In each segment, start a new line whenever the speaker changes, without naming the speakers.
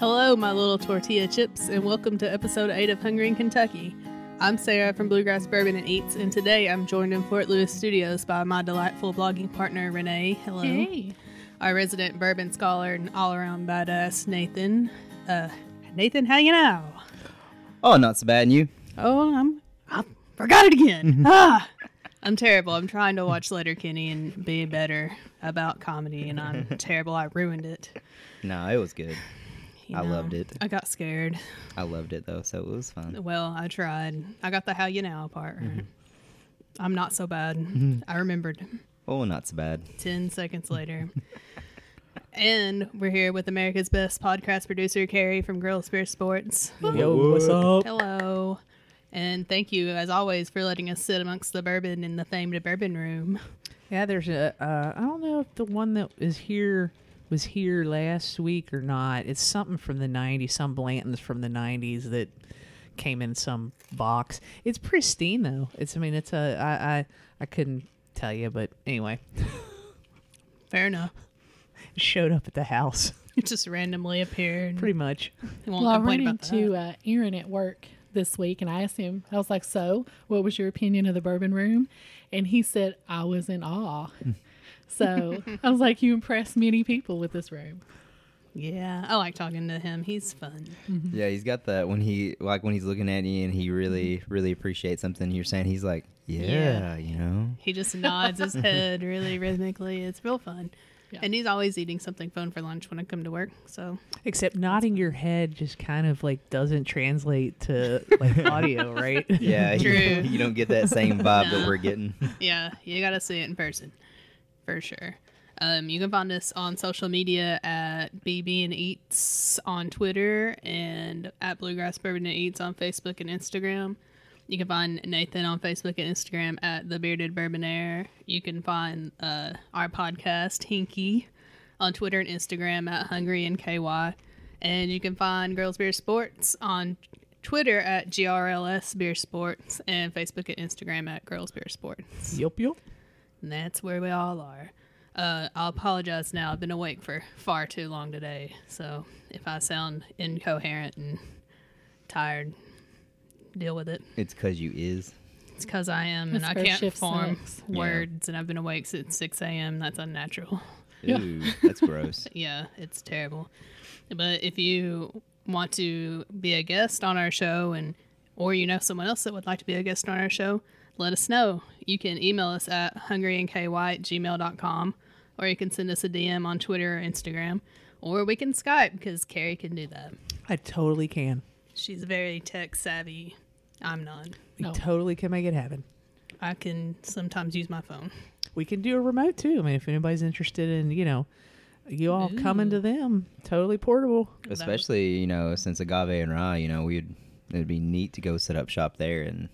Hello, my little tortilla chips, and welcome to episode 8 of Hungry in Kentucky. I'm Sarah from Bluegrass Bourbon and Eats, and today I'm joined in Fort Lewis studios by my delightful blogging partner, Renee. Hello.
Hey.
Our resident bourbon scholar and all around badass, Nathan. Uh, Nathan, how you now?
Oh, not so bad. And you?
Oh, I'm. I forgot it again. ah, I'm terrible. I'm trying to watch Letterkenny and be better about comedy, and I'm terrible. I ruined it.
No, it was good.
You
I loved it.
I got scared.
I loved it though, so it was fun.
Well, I tried. I got the how you now part. I'm not so bad. I remembered
Oh, not so bad.
10 seconds later. and we're here with America's best podcast producer, Carrie from Girls Beer Sports.
Yo, what's up?
Hello. And thank you, as always, for letting us sit amongst the bourbon in the famed bourbon room.
Yeah, there's a. Uh, I don't know if the one that is here was here last week or not. It's something from the '90s, some Blanton's from the '90s that came in some box. It's pristine though. It's. I mean, it's a. I. I. I couldn't tell you, but anyway,
Fair enough.
it showed up at the house
It just randomly appeared.
pretty much.
I won't
Well, I ran into uh, Aaron at work this week, and I asked him. I was like, "So, what was your opinion of the bourbon room?" And he said, "I was in awe." So I was like, "You impressed many people with this room."
Yeah, I like talking to him. He's fun. Mm-hmm.
Yeah, he's got that when he like when he's looking at you and he really mm-hmm. really appreciates something you're saying. He's like, yeah,
Yeah.
you know.
He just nods his head really rhythmically. It's real fun.
Yeah.
And he's always eating something fun for lunch when I come to work. So
Except nodding your head just kind of like doesn't translate to like audio, right?
Yeah,
True.
You, you don't get that same vibe
No.
that we're getting.
yeah, you got to see it in person for sure. Um, you can find us on social media at BB and Eats on Twitter and at Bluegrass Bourbon and Eats on Facebook and Instagram. You can find Nathan on Facebook and Instagram at The Bearded Bourbonaire. You can find uh, our podcast, Hinky, on Twitter and Instagram at Hungry and KY. And you can find Girls Beer Sports on Twitter at GRLS Beer Sports and Facebook and Instagram at Girls Beer Sports.
yup, yup.
And that's where we all are. Uh, I'll apologize now. I've been awake for far too long today. So if I sound incoherent and tired, deal with it.
It's cause you is.
It's because I am, and I
first
can't
shift
form
sucks.
Yeah.
words, and I've been awake since 6 a.m. That's unnatural.
Yeah.
Ooh, that's gross.
yeah, it's terrible. But if you want to be a guest on our show and or you know someone else that would like to be a guest on our show, let us know. You can email us at hungryandky at gmail.com or you can send us a DM on Twitter or Instagram. Or we can Skype because Carrie can do that.
I totally can.
She's very tech savvy. I'm not.
We
No.
totally can make it happen.
I can sometimes use my phone.
We can do a remote too. I mean, if anybody's interested in, you know, you all coming to them, totally portable.
Especially you know since agave and rye, you know we'd it'd be neat to go set up shop there and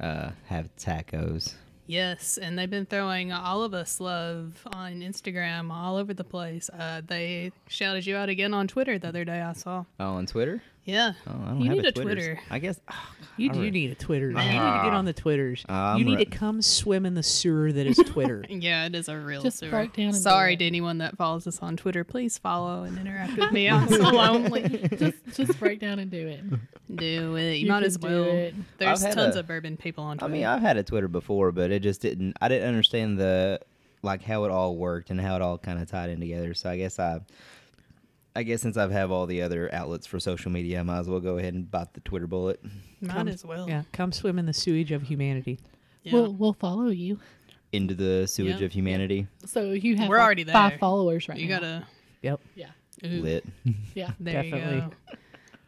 uh, have tacos.
Yes, and they've been throwing all of us love on Instagram all over the place. Uh, they shouted you out again on Twitter the other day. I saw.
Oh, on Twitter?
Yeah,
Oh, I don't
you
have
need
a,
a
Twitters.
Twitter.
I guess.
You do
right.
need a Twitter. You need to get on the Twitters.
I'm
you need
re-
to come swim in the sewer that is Twitter.
Yeah, it is a real
Just
sewer.
break down and do
Sorry to anyone that follows us on Twitter. Please follow and interact with me. I'm so lonely.
just, just break down and do it.
Do it. You,
You
might as well. There's tons
a-
of bourbon people on Twitter.
I mean, I've had a Twitter before, but it just didn't. I didn't understand the like how it all worked and how it all kind of tied in together. So I guess I, I guess since I've have all the other outlets for social media, I might as well go ahead and bite the Twitter bullet.
might
come-
as well.
yeah, come swim in the sewage of humanity.
Yeah.
We'll we'll follow you.
Into the sewage
Yeah.
of humanity,
So you have
We're
like,
already there.
five followers right
you
now.
gotta.
Yep.
Yeah.
Ooh,
lit.
Yeah.
There you
Definitely.
go.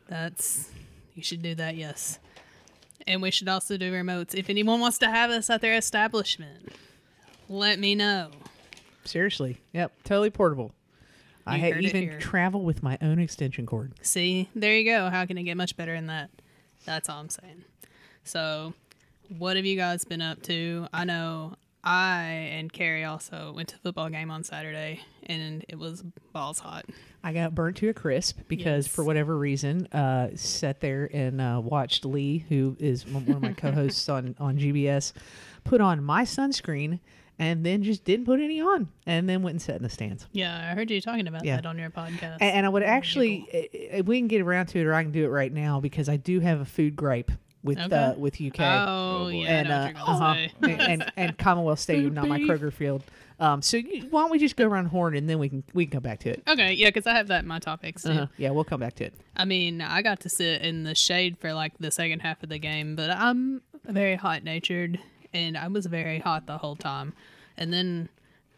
That's you should do that. Yes, and we should also do remotes. If anyone wants to have us at their establishment, let me know.
Seriously. Yep. Totally portable. I
You
even travel with my own extension cord.
See, there you go. How can it get much better than that? That's all I'm saying. So, what have you guys been up to? I know I and Carrie also went to football game on Saturday, and it was balls hot.
I got burnt to a crisp because,
Yes.
for whatever reason, uh, sat there and uh, watched Lee, who is one one of my co-hosts on on GBS, put on my sunscreen and then just didn't put any on, and then went and sat in the stands.
Yeah, I heard you talking about
Yeah.
that on your podcast.
And, and I would actually, i- i- we can get around to it, or I can do it right now because I do have a food gripe with uh, with UK.
Oh, yeah,
and uh,
know what you're gonna
uh-huh, and, and and Commonwealth Stadium, not my
beef.
Kroger Field. Um, so you, why don't we just go around horn and then we can we can come back to it.
Okay, yeah, because I have that in my topics.
Uh-huh. Yeah, we'll come back to it.
I mean, I got to sit in the shade for like the second half of the game, but I'm very hot natured and I was very hot the whole time. And then,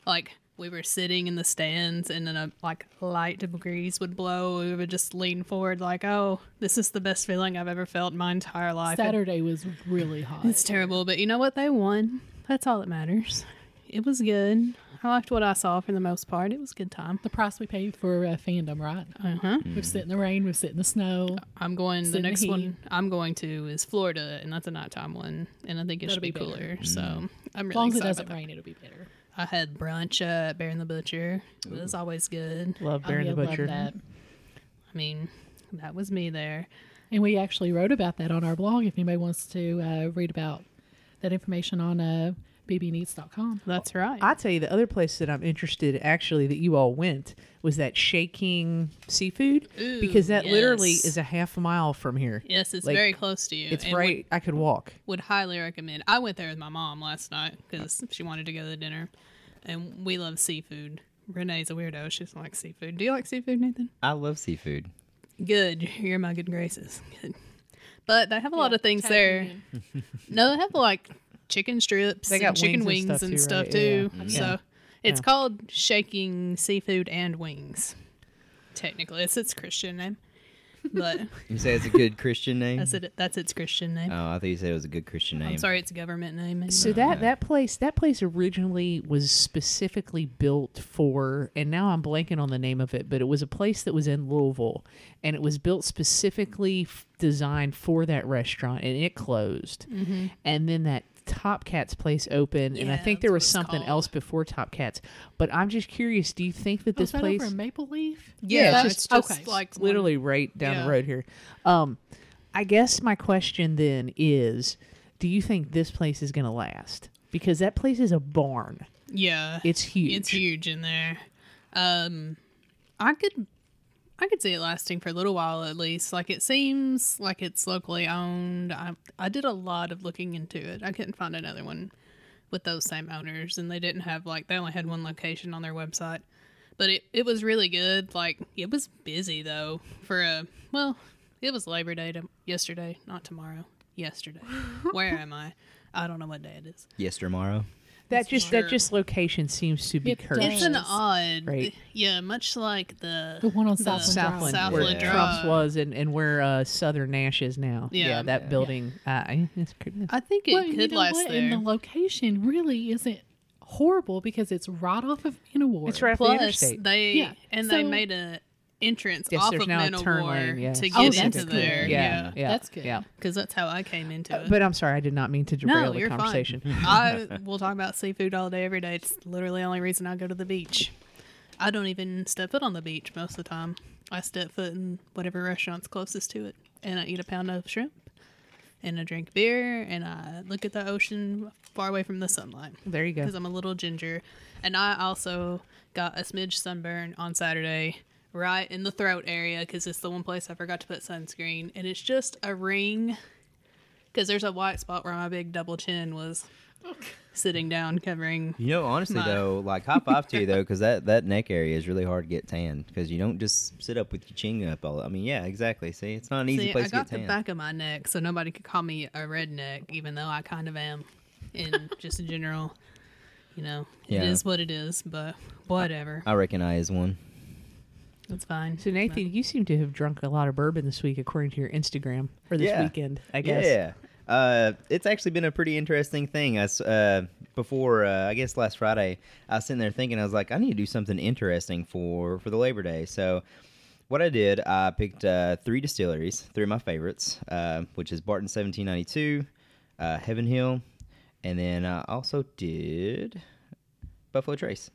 like, we were sitting in the stands and then a like light breeze would blow. We would just lean forward, like, oh, this is the best feeling I've ever felt in my entire life. And
Saturday was really hot.
It's terrible, but you know what? They won. That's all that matters. It was good. I liked what I saw for the most part. It was a good time.
the price we paid for uh, fandom, right?
Uh huh.
We've sit in the rain, we've sit in the snow.
I'm going. The
in the
next one I'm going to is Florida, and that's a nighttime one, and I think it
That'll
should be,
be better.
cooler. So I'm
As
really
long as it
excited
doesn't rain, it'll be better.
I had brunch at Bear and the Butcher. It was always good.
Love
Oh,
Baron
yeah,
the Butcher.
that.
I mean, that was me there.
And we actually wrote about that on our blog. If anybody wants to uh, read about that information on uh, bbneats.com.
That's right.
I tell you, the other place that I'm interested, actually, that you all went was that Shaking Seafood
Ooh,
because that literally is a half mile from here.
yes, it's
like,
very close to you.
It's
and
right. I could walk.
Would, would highly recommend. I went there with my mom last night because she wanted to go to dinner, and we love seafood. Renee's a weirdo. She doesn't like seafood. Do you like seafood, Nathan?
I love seafood.
Good. You're my good graces. Good. But they have a lot of things there. No, they have like chicken strips
They
and
got
chicken
wings
wings
and
and
stuff
stuff
too,
too.
Yeah.
So
Yeah.
it's
Yeah.
called Shaking Seafood and Wings. Technically, it's its Christian name, but
You say it's a good Christian name?
that's it. That's its Christian name.
Oh, I thought you said it was a good Christian name.
I'm sorry, it's a government name.
So that that place that place originally was specifically built for, and now I'm blanking on the name of it, but it was a place that was in Louisville, and it was built specifically f- designed for that restaurant, and it closed, mm-hmm. and then that Top Cats place opened, and I think there was something
called.
else before Top Cats. But I'm just curious, do you think that
Was
this
that
place?
over in Maple Leaf?
yeah,
it's
it's
just-
just,
okay.
like
literally right down
Yeah.
the road here. Um, I guess my question then is, do you think this place is going to last? Because that place is a barn.
yeah,
It's huge.
It's huge in there. Um, I could, I could see it lasting for a little while at least. Like it seems like it's locally owned. I I did a lot of looking into it. I couldn't find another one with those same owners, and they didn't have like they only had one location on their website. But it it was really good. Like it was busy though for a well, it was Labor Day to, yesterday, not tomorrow. Yesterday. Where am I? I don't know what day it is.
Yes, tomorrow.
That just
Sure.
that just location seems to be
It
cursed.
It's an odd,
Right.
yeah, much like the
The one on
the
Southland
Southland,
Southland
where
Yeah.
Trump's was, and, and where uh, Southern Nash is now.
Yeah.
that
Yeah.
building. Uh, it's, cr-
I think it
Well, you know
last
what?
there.
And the location really isn't horrible because it's right off of Innoward.
it's right off the interstate.
they
Yeah,
and they made a entrance
Yes,
off
there's
of
now a
Men
turn
War
lane, yeah.
to
Oh,
get
that's
into
good.
there.
yeah,
Yeah,
yeah,
That's good.
Yeah,
because that's how I came into uh, it.
but I'm sorry, I did not mean to derail
no,
the
you're
conversation.
fine. I will talk about seafood all day, every day. It's literally the only reason I go to the beach. I don't even step foot on the beach most of the time. I step foot in whatever restaurant's closest to it, and I eat a pound of shrimp, and I drink beer, and I look at the ocean far away from the sunlight.
There you go.
because I'm a little ginger. And I also got a smidge sunburn on Saturday, right in the throat area, because it's the one place I forgot to put sunscreen. And it's just a ring, because there's a white spot where my big double chin was sitting down, covering.
You know, honestly
My-
though, like high five to you though, because that that neck area is really hard to get tan because you don't just sit up with your chin up all. I mean, yeah, exactly. See, it's not an easy place.
See,
place
I
to
got the back of my neck, so nobody could call me a redneck, even though I kind of am, in just in general. You know,
Yeah.
it is what it is, but whatever.
I recognize one.
It's fine.
So Nathan, you seem to have drunk a lot of bourbon this week, according to your Instagram, or this
Yeah.
weekend, I guess.
Yeah. Uh, it's actually been a pretty interesting thing. I s- uh, before uh, I guess last Friday, I was sitting there thinking I was like, I need to do something interesting for for the Labor Day. So what I did, I picked uh, three distilleries, three of my favorites, uh, which is Barton 1792, uh, Heaven Hill, and then I also did Buffalo Trace.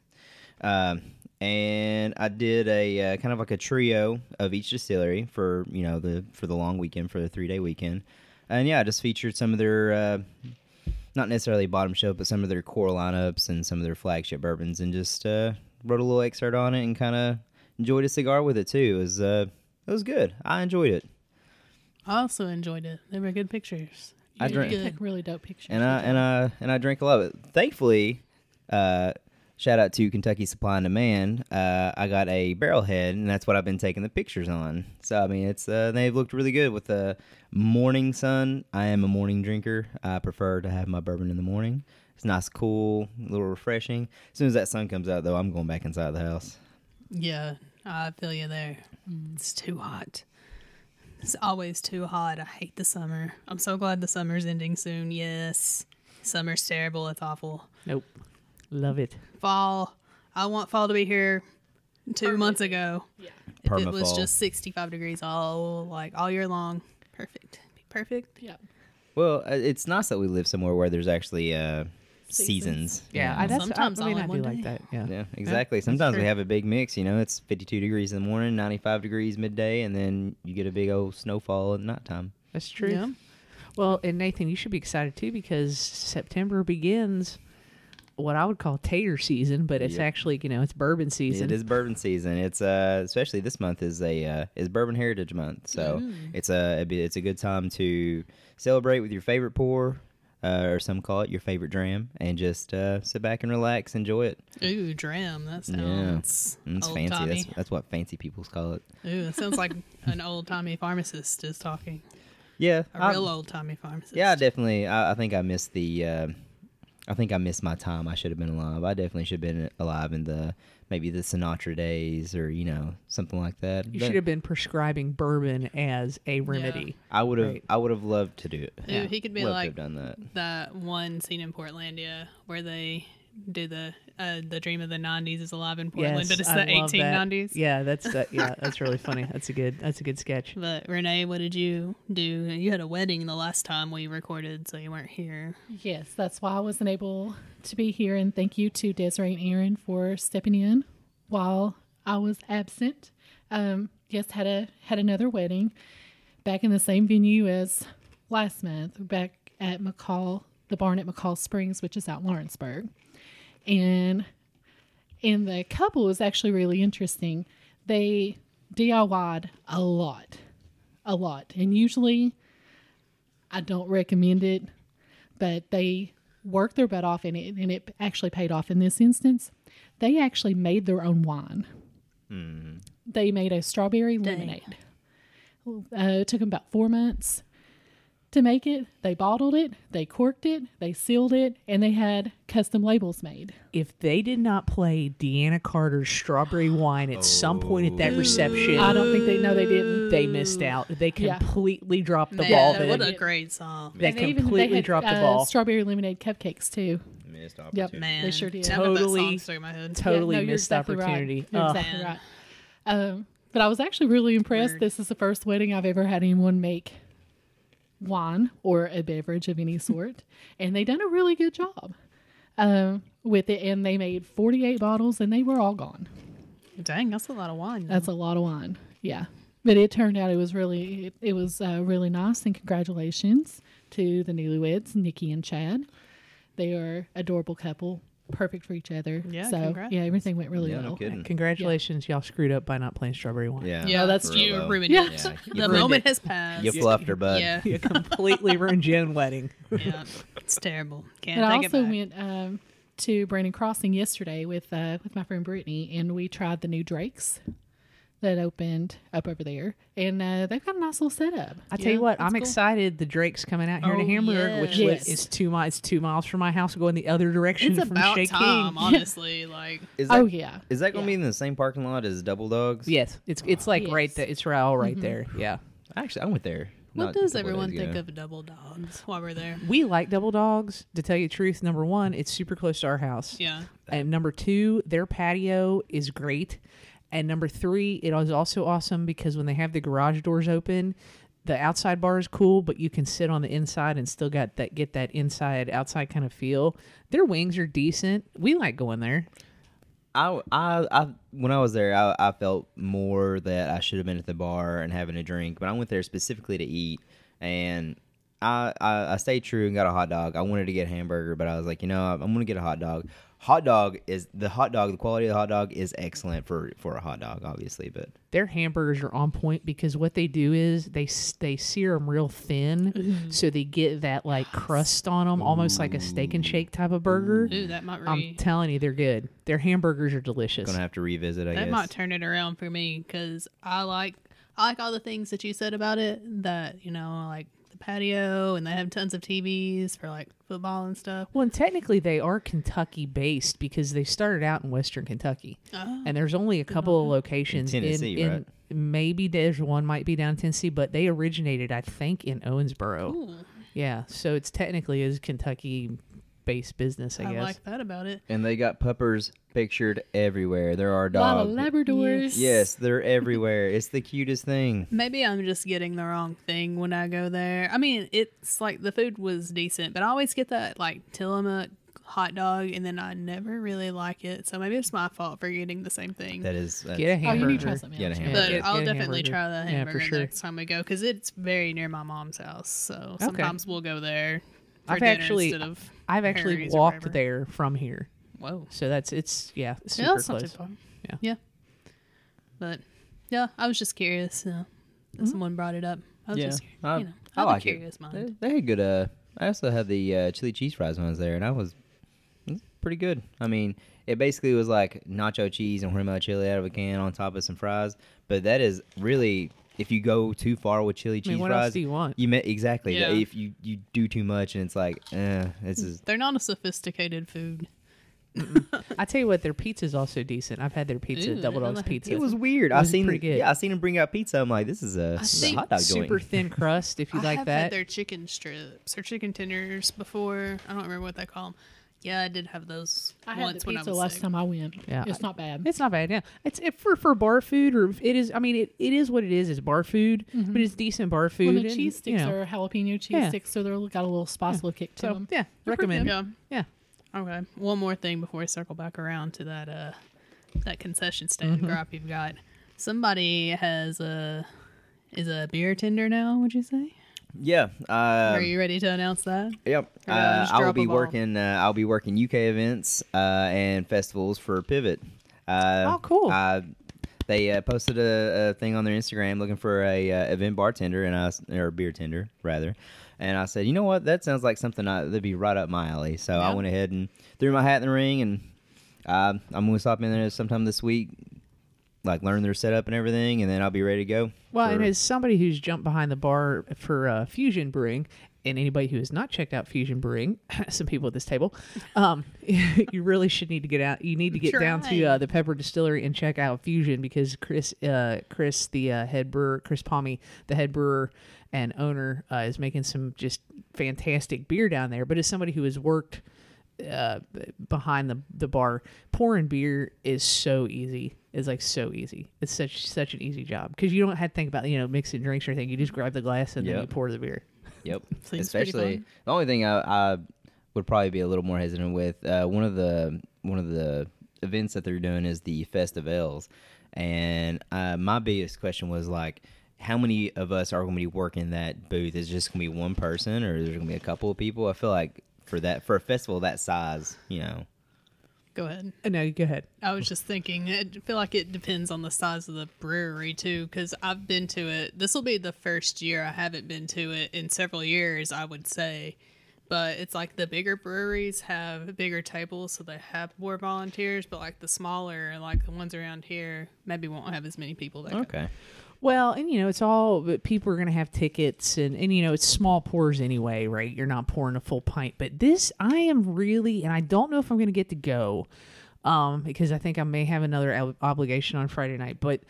Um, and I did a uh, kind of like a trio of each distillery for you know the for the long weekend for the three day weekend, and yeah, I just featured some of their uh, not necessarily bottom shelf, but some of their core lineups and some of their flagship bourbons, and just uh, wrote a little excerpt on it and kind of enjoyed a cigar with it too. It was uh, it was good. I enjoyed it,
I also enjoyed it. They were good pictures.
I drank-
really dope pictures.
and I and I and I drank a lot of it. Thankfully, uh, shout out to Kentucky Supply and Demand. Uh, I got a barrelhead, and that's what I've been taking the pictures on. So I mean, it's uh, they've looked really good with the morning sun. I am a morning drinker. I prefer to have my bourbon in the morning. It's nice, cool, a little refreshing. As soon as that sun comes out, though, I'm going back inside the house.
Yeah, I feel you there. It's too hot. It's always too hot. I hate the summer. I'm so glad the summer's ending soon. Yes. Summer's terrible. It's awful.
Nope. Love it.
Fall. I want fall to be here two months ago.
Yeah.
If it was just 65 degrees all like all year long. Perfect. Be perfect.
Yeah.
Well, uh, it's nice that we live somewhere where there's actually uh,
Seasons.
seasons.
Yeah,
you
I, that's,
Sometimes
I, I mean,
all
I do like that. Yeah.
Yeah, exactly.
that's
Sometimes we have a big mix. You know, it's 52 degrees in the morning, 95 degrees midday, and then you get a big old snowfall at nighttime.
That's true.
Yeah.
Well, and Nathan, you should be excited too because September begins what I would call tater season, but it's
Yep.
actually you know it's bourbon season.
It is bourbon season. It's uh, especially this month is a uh, is Bourbon Heritage Month, so it's a it's a good time to celebrate with your favorite pour, uh, or some call it your favorite dram, and just uh, sit back and relax, enjoy it.
Ooh, dram. That sounds
And it's
old
fancy.
timey.
That's that's what fancy people call it.
Ooh, it sounds like an old timey pharmacist is talking.
Yeah,
A
I-
real old timey pharmacist.
Yeah, I definitely. I, I think I missed the. Uh, I think I missed my time. I should have been alive. I definitely should have been alive in the maybe the Sinatra days or you know something like that.
you
But
should have been prescribing bourbon as a remedy.
I would have.
Right.
I would have loved to do it.
Ooh, he could be
Loved to
like
have done that.
that one scene in Portlandia where they do the uh, the dream of the '90s is alive in Portland, but it's
I
the
love that.
1890s.
Yeah, that's that, yeah, that's really funny. That's a good that's a good sketch.
But Renee, what did you do? You had a wedding the last time we recorded, so you weren't here.
Yes, that's why I wasn't able to be here. And thank you to Desiree and Aaron for stepping in while I was absent. Um, yes, had a had another wedding back in the same venue as last month, back at McCall, the barn at McCall Springs, which is out in Lawrenceburg, and and the couple was actually really interesting. They DIY'd a lot, a lot, and usually I don't recommend it but they worked their butt off in it and it actually paid off in this instance. They actually made their own wine. They made a strawberry lemonade. Uh, it took them about four months to make it. They bottled it, they corked it, they sealed it, and they had custom labels made.
If they did not play Deana Carter's Strawberry Wine at some point at that reception,
I don't think they know they didn't.
they missed out. They
Yeah.
completely dropped the
Man,
ball.
what
Then.
a great song.
They
And they even
completely
they had,
dropped the
uh,
ball.
Strawberry lemonade cupcakes too.
Missed opportunity.
Yep.
opportunity.
Man,
sure did.
That, that
Totally-
song stuck in my head.
totally
Yeah, no,
missed
exactly right.
opportunity.
You're
Ugh.
exactly right. Um, but I was actually really impressed.
Word.
This is the first wedding I've ever had anyone make wine or a beverage of any sort, and they done a really good job um, with it. And they made 48 bottles, and they were all gone.
Dang, that's a lot of wine. though.
That's a lot of wine. Yeah, but it turned out it was really it, it was uh, really nice. And congratulations to the newlyweds, Nikki and Chad. They are adorable couple, perfect for each other.
Yeah,
so
congrats.
yeah, everything went really
Yeah,
well.
no kidding.
Congratulations, y'all screwed up by not playing Strawberry Wine.
Yeah.
yeah,
that's
that's you
real,
ruined
Yeah.
it.
Yeah, you
the
ruined
moment
it.
has passed.
You fluffed her, bud.
yeah,
You completely ruined your own wedding.
yeah, it's terrible. Can't
And I also
it back.
went um, to Brannon Crossing yesterday with uh, with my friend Brittany, and we tried the new Drakes that opened up over there, and uh, they've got a nice little setup.
I tell you what, I'm
cool.
excited. The Drake's coming out here
Oh,
to Hamburg, which
yes.
is two miles. Two miles from my house, going the other direction
it's
from
about
Shea
time,
King.
honestly. Like,
Is that,
Oh yeah,
Is that going to
Yeah.
be in the same parking lot as Double Dogs?
Yes, it's it's like right there. It's right all right there. Yeah,
Actually, I went there.
what does everyone think of double dogs while we're there?
we like Double Dogs. To tell you the truth, number one, it's super close to our house.
Yeah,
And number two, their patio is great. And number three, it is also awesome because when they have the garage doors open, the outside bar is cool, but you can sit on the inside and still got that get that inside outside kind of feel. Their wings are decent. We like going there.
I, I, I, when I was there, I, I felt more that I should have been at the bar and having a drink, but I went there specifically to eat, and I, I I stayed true and got a hot dog. I wanted to get a hamburger, but I was like, you know, I'm gonna get a hot dog. Hot dog is the hot dog. The quality of the hot dog is excellent for for a hot dog, obviously. But
Their hamburgers are on point because what they do is they they sear them real thin, mm-hmm. so they get that like crust on them, almost like a steak and shake type of burger.
Ooh, that might
I'm telling you, they're good. Their hamburgers are delicious.
gonna have to revisit. I
that
guess.
might turn it around for me because I like I like all the things that you said about it. That you know, like the patio, and they have tons of TVs for like football and stuff.
Well, and technically they are Kentucky based because they started out in Western Kentucky,
Oh.
and there's only a couple of locations
In Tennessee,
in,
right?
maybe there's one might be down in Tennessee, but they originated, I think, in Owensboro.
Ooh,
Yeah, so it's technically is Kentucky based business, I, guess.
I
guess.
like that about it.
and they got puppers pictured everywhere. There are
A lot of
dogs.
Labradors.
Yes, they're everywhere. It's the cutest thing.
Maybe I'm just getting the wrong thing when I go there. I mean, it's like the food was decent, but I always get that like Tillamook hot dog, and then I never really like it. So maybe it's my fault for getting the same thing.
That is. That's,
Get a
Oh,
hamburger.
you need to try something
Get a hamburger.
but
get-
I'll
get
definitely
hamburger.
try the
Yeah, for
hamburger
sure.
next time we go because it's very near my mom's house. So
Okay.
sometimes we'll go there. For
I've actually-
instead of
I've actually
Harry's
walked there from here,
Whoa,
so that's it's yeah, super
yeah, that's not too
close.
far.
Yeah.
yeah. But yeah, I was just curious. Uh, that someone brought it up. I was
Yeah,
just,
I-
you know,
I
I
like
like
it.
mind.
They, they had good. Uh, I also had the uh, chili cheese fries when I was there, and I was was pretty good. I mean, it basically was like nacho cheese and hormel chili out of a can on top of some fries. But that is really, if you go too far with chili cheese
I
cheese
mean, what
fries,
else do you want?
you met exactly.
Yeah.
If you you do too much, and it's like, eh, this is.
They're not a sophisticated food.
I tell you what, their pizza's also decent. I've had their pizza,
Ooh,
Double
I
Dogs
like
pizza.
It was weird. I
was
seen
pretty good.
Yeah, I seen him bring out pizza. I'm like, this is a, this is a hot dog
super
joint.
thin crust. If you
I
like
have
that,
had their chicken strips or chicken tenders before. I don't remember what they call them. Yeah, I did have those
I had
once
the
when I
pizza
was
last
sick.
time I went.
Yeah.
It's not bad.
It's not bad, yeah. It's it, for for bar food, or it is. I mean, it, it is what it is. It's bar food, but it's decent bar food.
Well, the
and,
cheese
you
sticks
know,
are jalapeno cheese
Yeah.
sticks, so they're got a little spicy kick to
so
them.
yeah,
They're
recommend.
good,
Yeah.
Yeah. Okay. One more thing before we circle back around to that uh that concession stand
Mm-hmm.
gripe you've got. Somebody has a is a beer tender now. Would you say?
Yeah. Uh,
Are you ready to announce that?
Yep.
Uh,
I will be working. Uh, I'll be working UK events uh, and festivals for Pivot. Uh,
Oh, cool.
Uh, they uh, posted a, a thing on their Instagram looking for a uh, event bartender and I or beer tender rather. And I said, you know what, that sounds like something I, that'd be right up my alley. So I went ahead and threw my hat in the ring, and uh, I'm going to stop in there sometime this week, like learn their setup and everything, and then I'll be ready to go.
Well, and as somebody who's jumped behind the bar for uh, Fusion Brewing, and anybody who has not checked out Fusion Brewing, some people at this table, um, you really should need to get out. You need to get down to uh, the Pepper Distillery and check out Fusion because Chris, uh, Chris, the uh, head brewer, Chris Palmy, the head brewer and owner, uh, is making some just fantastic beer down there. But as somebody who has worked uh, behind the the bar, pouring beer is so easy. It's like so easy. It's such such an easy job because you don't have to think about you know mixing drinks or anything. You just grab the glass and then you pour the beer.
Yep.
Seems
Especially the only thing I, I would probably be a little more hesitant with uh, one of the one of the events that they're doing is the festivals, and uh, my biggest question was like, how many of us are going to be working that booth? Is it just going to be one person, or is there going to be a couple of people? I feel like for that for a festival that size, you know,
Go ahead.
Uh, no, you go ahead.
I was just thinking. I feel like it depends on the size of the brewery too, because I've been to it. This will be the first year I haven't been to it in several years. I would say, but it's like the bigger breweries have bigger tables, so they have more volunteers. But like the smaller, like the ones around here, maybe won't have as many people. That go.
Well, and you know, it's all but people are going to have tickets, and and you know, it's small pours anyway, right? You're not pouring a full pint. But this, I am really, and I don't know if I'm going to get to go, um, because I think I may have another ob- obligation on Friday night. But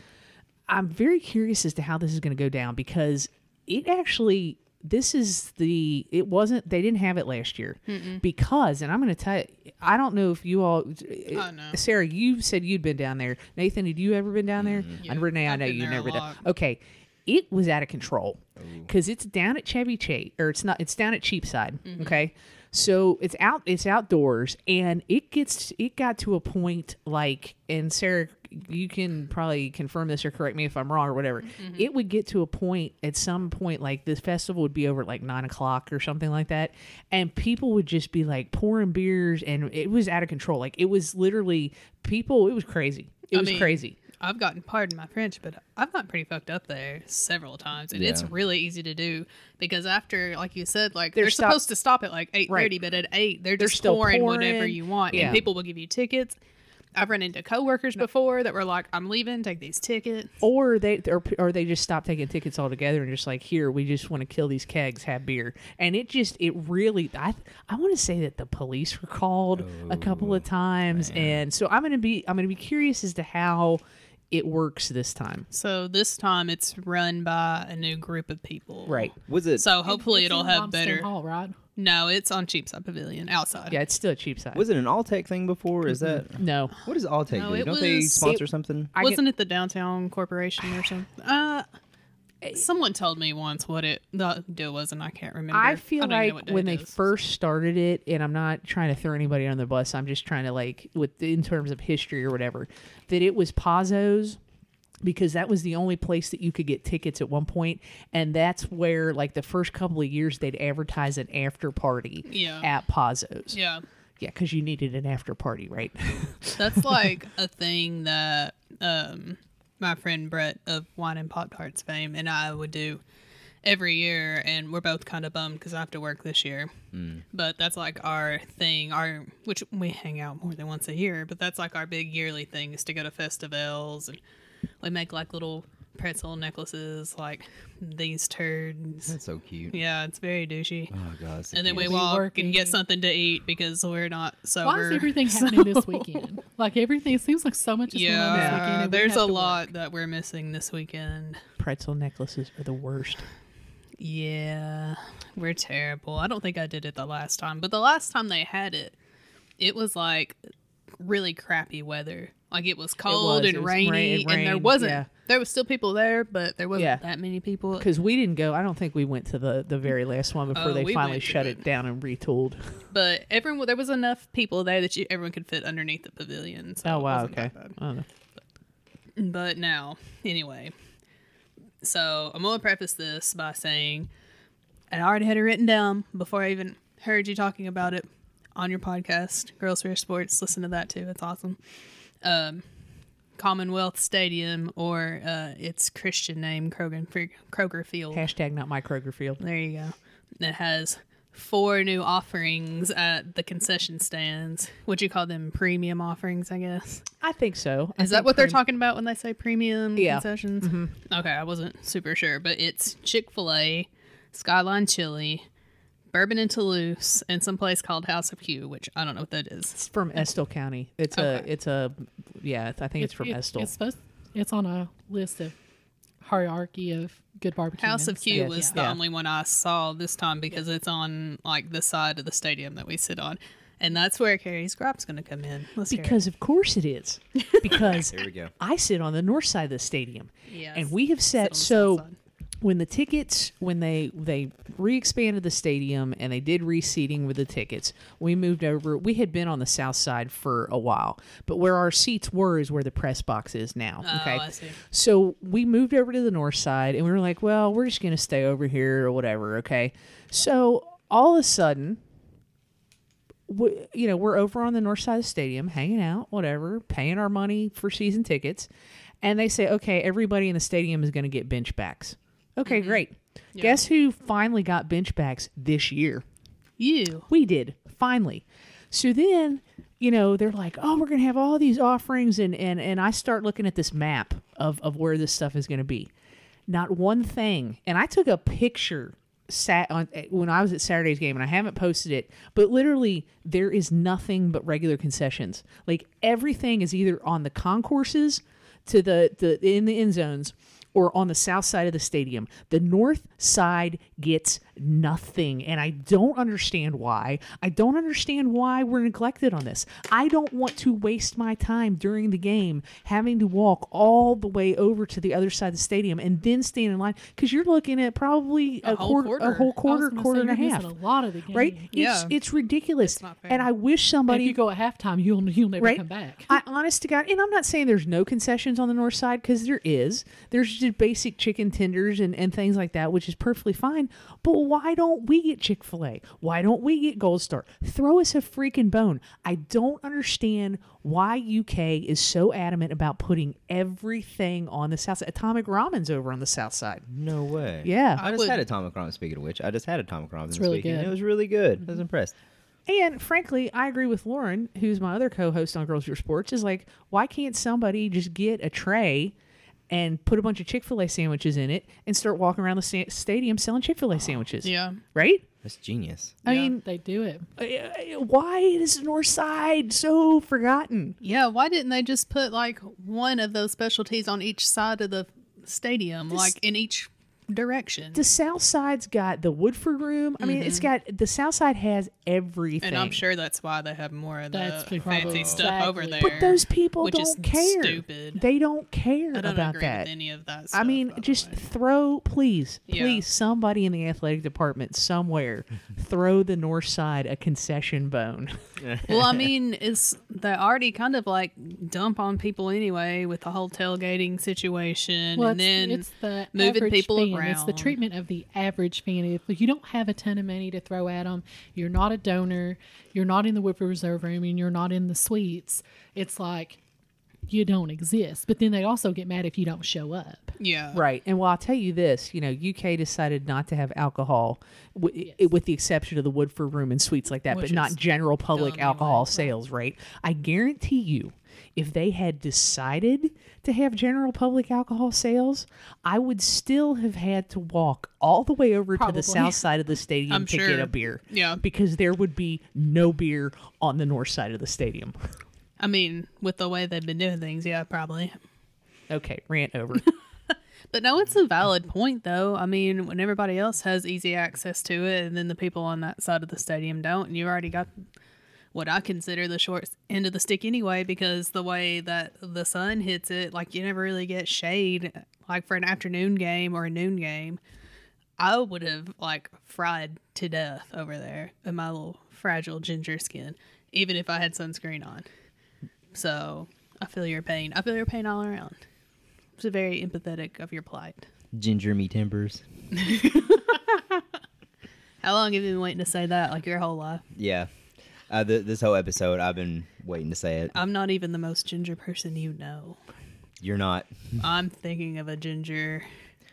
I'm very curious as to how this is going to go down because it actually. This is the. It wasn't. They didn't have it last year because, and I'm going to tell you. I don't know if you all.
Oh, no.
Sarah, you said you'd been down there. Nathan, had you ever been down there?
Yeah,
and Renee, I
I've
know you never done. Okay, it was out of control because it's down at Chevy Chase, or it's not. It's down at Cheapside.
Mm-hmm.
Okay, so it's out. It's outdoors, and it gets. It got to a point like, and Sarah, you can probably confirm this or correct me if I'm wrong or whatever.
Mm-hmm.
It would get to a point at some point like this festival would be over at like nine o'clock or something like that, and people would just be like pouring beers, and it was out of control. Like it was literally people. It was crazy. It
I
was
mean,
crazy.
I've gotten, pardon my French, but I've gotten pretty fucked up there several times, and it's really easy to do because after, like you said, like
They're
they're,
stop-
supposed to stop at like eight thirty,
Right.
but at eight they're
They're
just
still
pouring, whatever you want,
Yeah.
and people will give you tickets. I've run into coworkers before that were like, "I'm leaving, take these tickets."
Or they or, or they just stop taking tickets altogether and just like here we just want to kill these kegs, have beer, and it just it really I I want to say that the police were called a couple of oh, times, and so I'm gonna be I'm gonna be curious as to how it works this time.
So this time it's run by a new group of people,
Right.
Was it
So hopefully
It's
it'll
in
have
Lumsden
better.
Hall, right?
No, it's on Cheapside Pavilion outside.
Yeah, it's still a cheap side.
was it an Alltech thing before? Is that
no,
what is does Alltech
No,
do?
it
Don't they
was-
sponsor
it-
something?
I
Wasn't it the downtown corporation or something? Uh, someone told me once what it the deal was, and I can't remember.
I feel
don't even know
like
what day
when
it
they
is.
first started it, and I'm not trying to throw anybody on the bus. I'm just trying to like with in terms of history or whatever, that it was Pazzo's because that was the only place that you could get tickets at one point, and that's where like the first couple of years they'd advertise an after party
Yeah.
at Pazzo's.
yeah,
Yeah, because you needed an after party, right?
that's like a thing that um my friend Brett of Wine and Pop Tarts fame and I would do every year, and we're both kind of bummed because I have to work this year. But that's like our thing, our which we hang out more than once a year. But that's like our big yearly thing is to go to festivals and we make like little pretzel necklaces, like these turds.
That's so cute.
Yeah, it's very douchey.
Oh god.
And then we walk
working.
and get something to eat because we're not sober.
Why is everything happening this weekend? Like everything, it seems like so much is going on this weekend.
Yeah,
and we
there's a lot
work.
that we're missing this weekend.
Pretzel necklaces are the worst.
Yeah, we're terrible. I don't think I did it the last time, but the last time they had it, it was like really crappy weather. Like it was cold
was.
and
It
rainy,
it
and there wasn't.
yeah.
There was still people there, but there wasn't
Yeah.
that many people.
Because we didn't go. I don't think we went to the the very last one before
Oh,
they
we
finally shut
it.
it down and retooled.
But everyone, there was enough people there that you, everyone could fit underneath the pavilion. So
Oh
it
wow, okay.
that bad.
Oh, I don't know.
But now, anyway. So I'm going to preface this by saying, and I already had it written down before I even heard you talking about it on your podcast, Girls Beer Sports. Listen to that too. It's awesome. Um, Commonwealth Stadium, or uh, its Christian name, Kroger, Kroger Field.
Hashtag not my Kroger field.
There you go. It has four new offerings at the concession stands. Would you call them premium offerings, I guess?
I think so. I
Is that
think
what they're talking about when they say premium
Yeah.
concessions? Okay, I wasn't super sure, but it's Chick fil A, Skyline Chili, Bourbon and Toulouse, and some place called House of Q, which I don't know what that is.
It's from Estill County. It's a. It's a. Yeah, I think it's, from
it-
Estill.
It's supposed. It's on a list of hierarchy of good barbecue.
House of
and
Q was
Yeah.
the
Yeah.
only one I saw this time because it's on like the side of the stadium that we sit on. And that's where Carrie's Grap's going to come in. Let's
because of course it is. Because
Here we go.
I sit on the north side of the stadium,
Yes.
and we have
Sit
set
the
so. When the tickets when they they re-expanded the stadium and they did reseating with the tickets we moved over. We had been on the south side for a while but where our seats were is where the press box is now
Oh,
okay? So we moved over to the north side and we were like well we're just going to stay over here or whatever okay? So all of a sudden we, you know we're over on the north side of the stadium hanging out whatever paying our money for season tickets. And they say okay everybody in the stadium is going to get bench backs okay great. Guess who finally got bench backs this year?
You.
we did finally. So then you know they're like oh we're going to have all these offerings and and and i start looking at this map of of where this stuff is going to be. Not one thing and i took a picture sat on eh, when i was at saturday's game and i haven't posted it but literally there is nothing but regular concessions. Like everything is either on the concourses to the, the in the end zones or on the south side of the stadium. The north side gets nothing. And I don't understand why. I don't understand why we're neglected on this. I don't want to waste my time during the game having to walk all the way over to the other side of the stadium and then stand in line because you're looking at probably a,
A
quarter,
quarter.
a whole quarter,
gonna
quarter and a half.
A lot of the game.
Right?
Yeah.
It's it's ridiculous.
It's not fair.
And I wish
And
somebody
if you go at halftime, you'll you'll never
right?
come back.
I honest to God, and I'm not saying there's no concessions on the north side because there is. There's just basic chicken tenders and, and things like that, which is perfectly fine. But why don't we get Chick fil A? Why don't we get Gold Star? Throw us a freaking bone. I don't understand why UK is so adamant about putting everything on the south side. Atomic Ramen's over on the south side.
No way.
Yeah.
I just
would-
had atomic ramen. Speaking of which, I just had atomic ramen this
really
weekend.
good.
It was really good. Mm-hmm. I was impressed.
And frankly, I agree with Lauren, who's my other co-host on Girls Beer Sports. Is like, why can't somebody just get a tray and put a bunch of Chick Fil A sandwiches in it and start walking around the sta- stadium selling Chick Fil A sandwiches?
Yeah.
right.
That's genius.
I
Yeah.
mean,
they do it.
uh, why is the North Side so forgotten?
Yeah, why didn't they just put like one of those specialties on each side of the stadium,
This-
like in each direction?
The South Side's got the Woodford Room. I mean, it's mm-hmm. got the South Side has everything.
and I'm sure that's why they have more of the
That's probably
fancy stuff over there.
But those people
which
don't care.
stupid.
They don't care
I don't
about
agree
that.
with any of that.
I mean, just throw, please,
Yeah.
please, somebody in the athletic department somewhere, throw the north side a concession bone.
well, I mean, it's they already kind of like dump on people anyway with the whole tailgating situation,
Well,
and then
it's the
moving people
fan.
around.
It's the treatment of the average fan. If you don't have a ton of money to throw at them, you're not a donor, you're not in the Whipper Reserve Room, and you're not in the suites. It's like you don't exist. But then they also get mad if you don't show up.
Yeah,
Right. And well, I'll tell you this, you know, UK decided not to have alcohol w- i- with the exception of the Woodford Room and suites like that,
Which
but not general public alcohol
anyway.
sales, right? I guarantee you if they had decided to have general public alcohol sales, I would still have had to walk all the way over to the south side of the stadium
I'm
to get a beer.
Yeah.
Because there would be no beer on the north side of the stadium.
I mean, with the way they've been doing things, yeah, probably.
Okay, rant over.
But no, it's a valid point, though. I mean, when everybody else has easy access to it, and then the people on that side of the stadium don't, and you've already got what I consider the short end of the stick anyway, because the way that the sun hits it, like you never really get shade, like for an afternoon game or a noon game. I would have like fried to death over there in my little fragile ginger skin, even if I had sunscreen on. So I feel your pain. I feel your pain all around. It's very empathetic of your plight.
Ginger me timbers.
How long have you been waiting to say that? Like your whole life?
Yeah. Uh, th- this whole episode, I've been waiting to say it.
I'm not even the most ginger person you know.
You're not.
I'm thinking of a ginger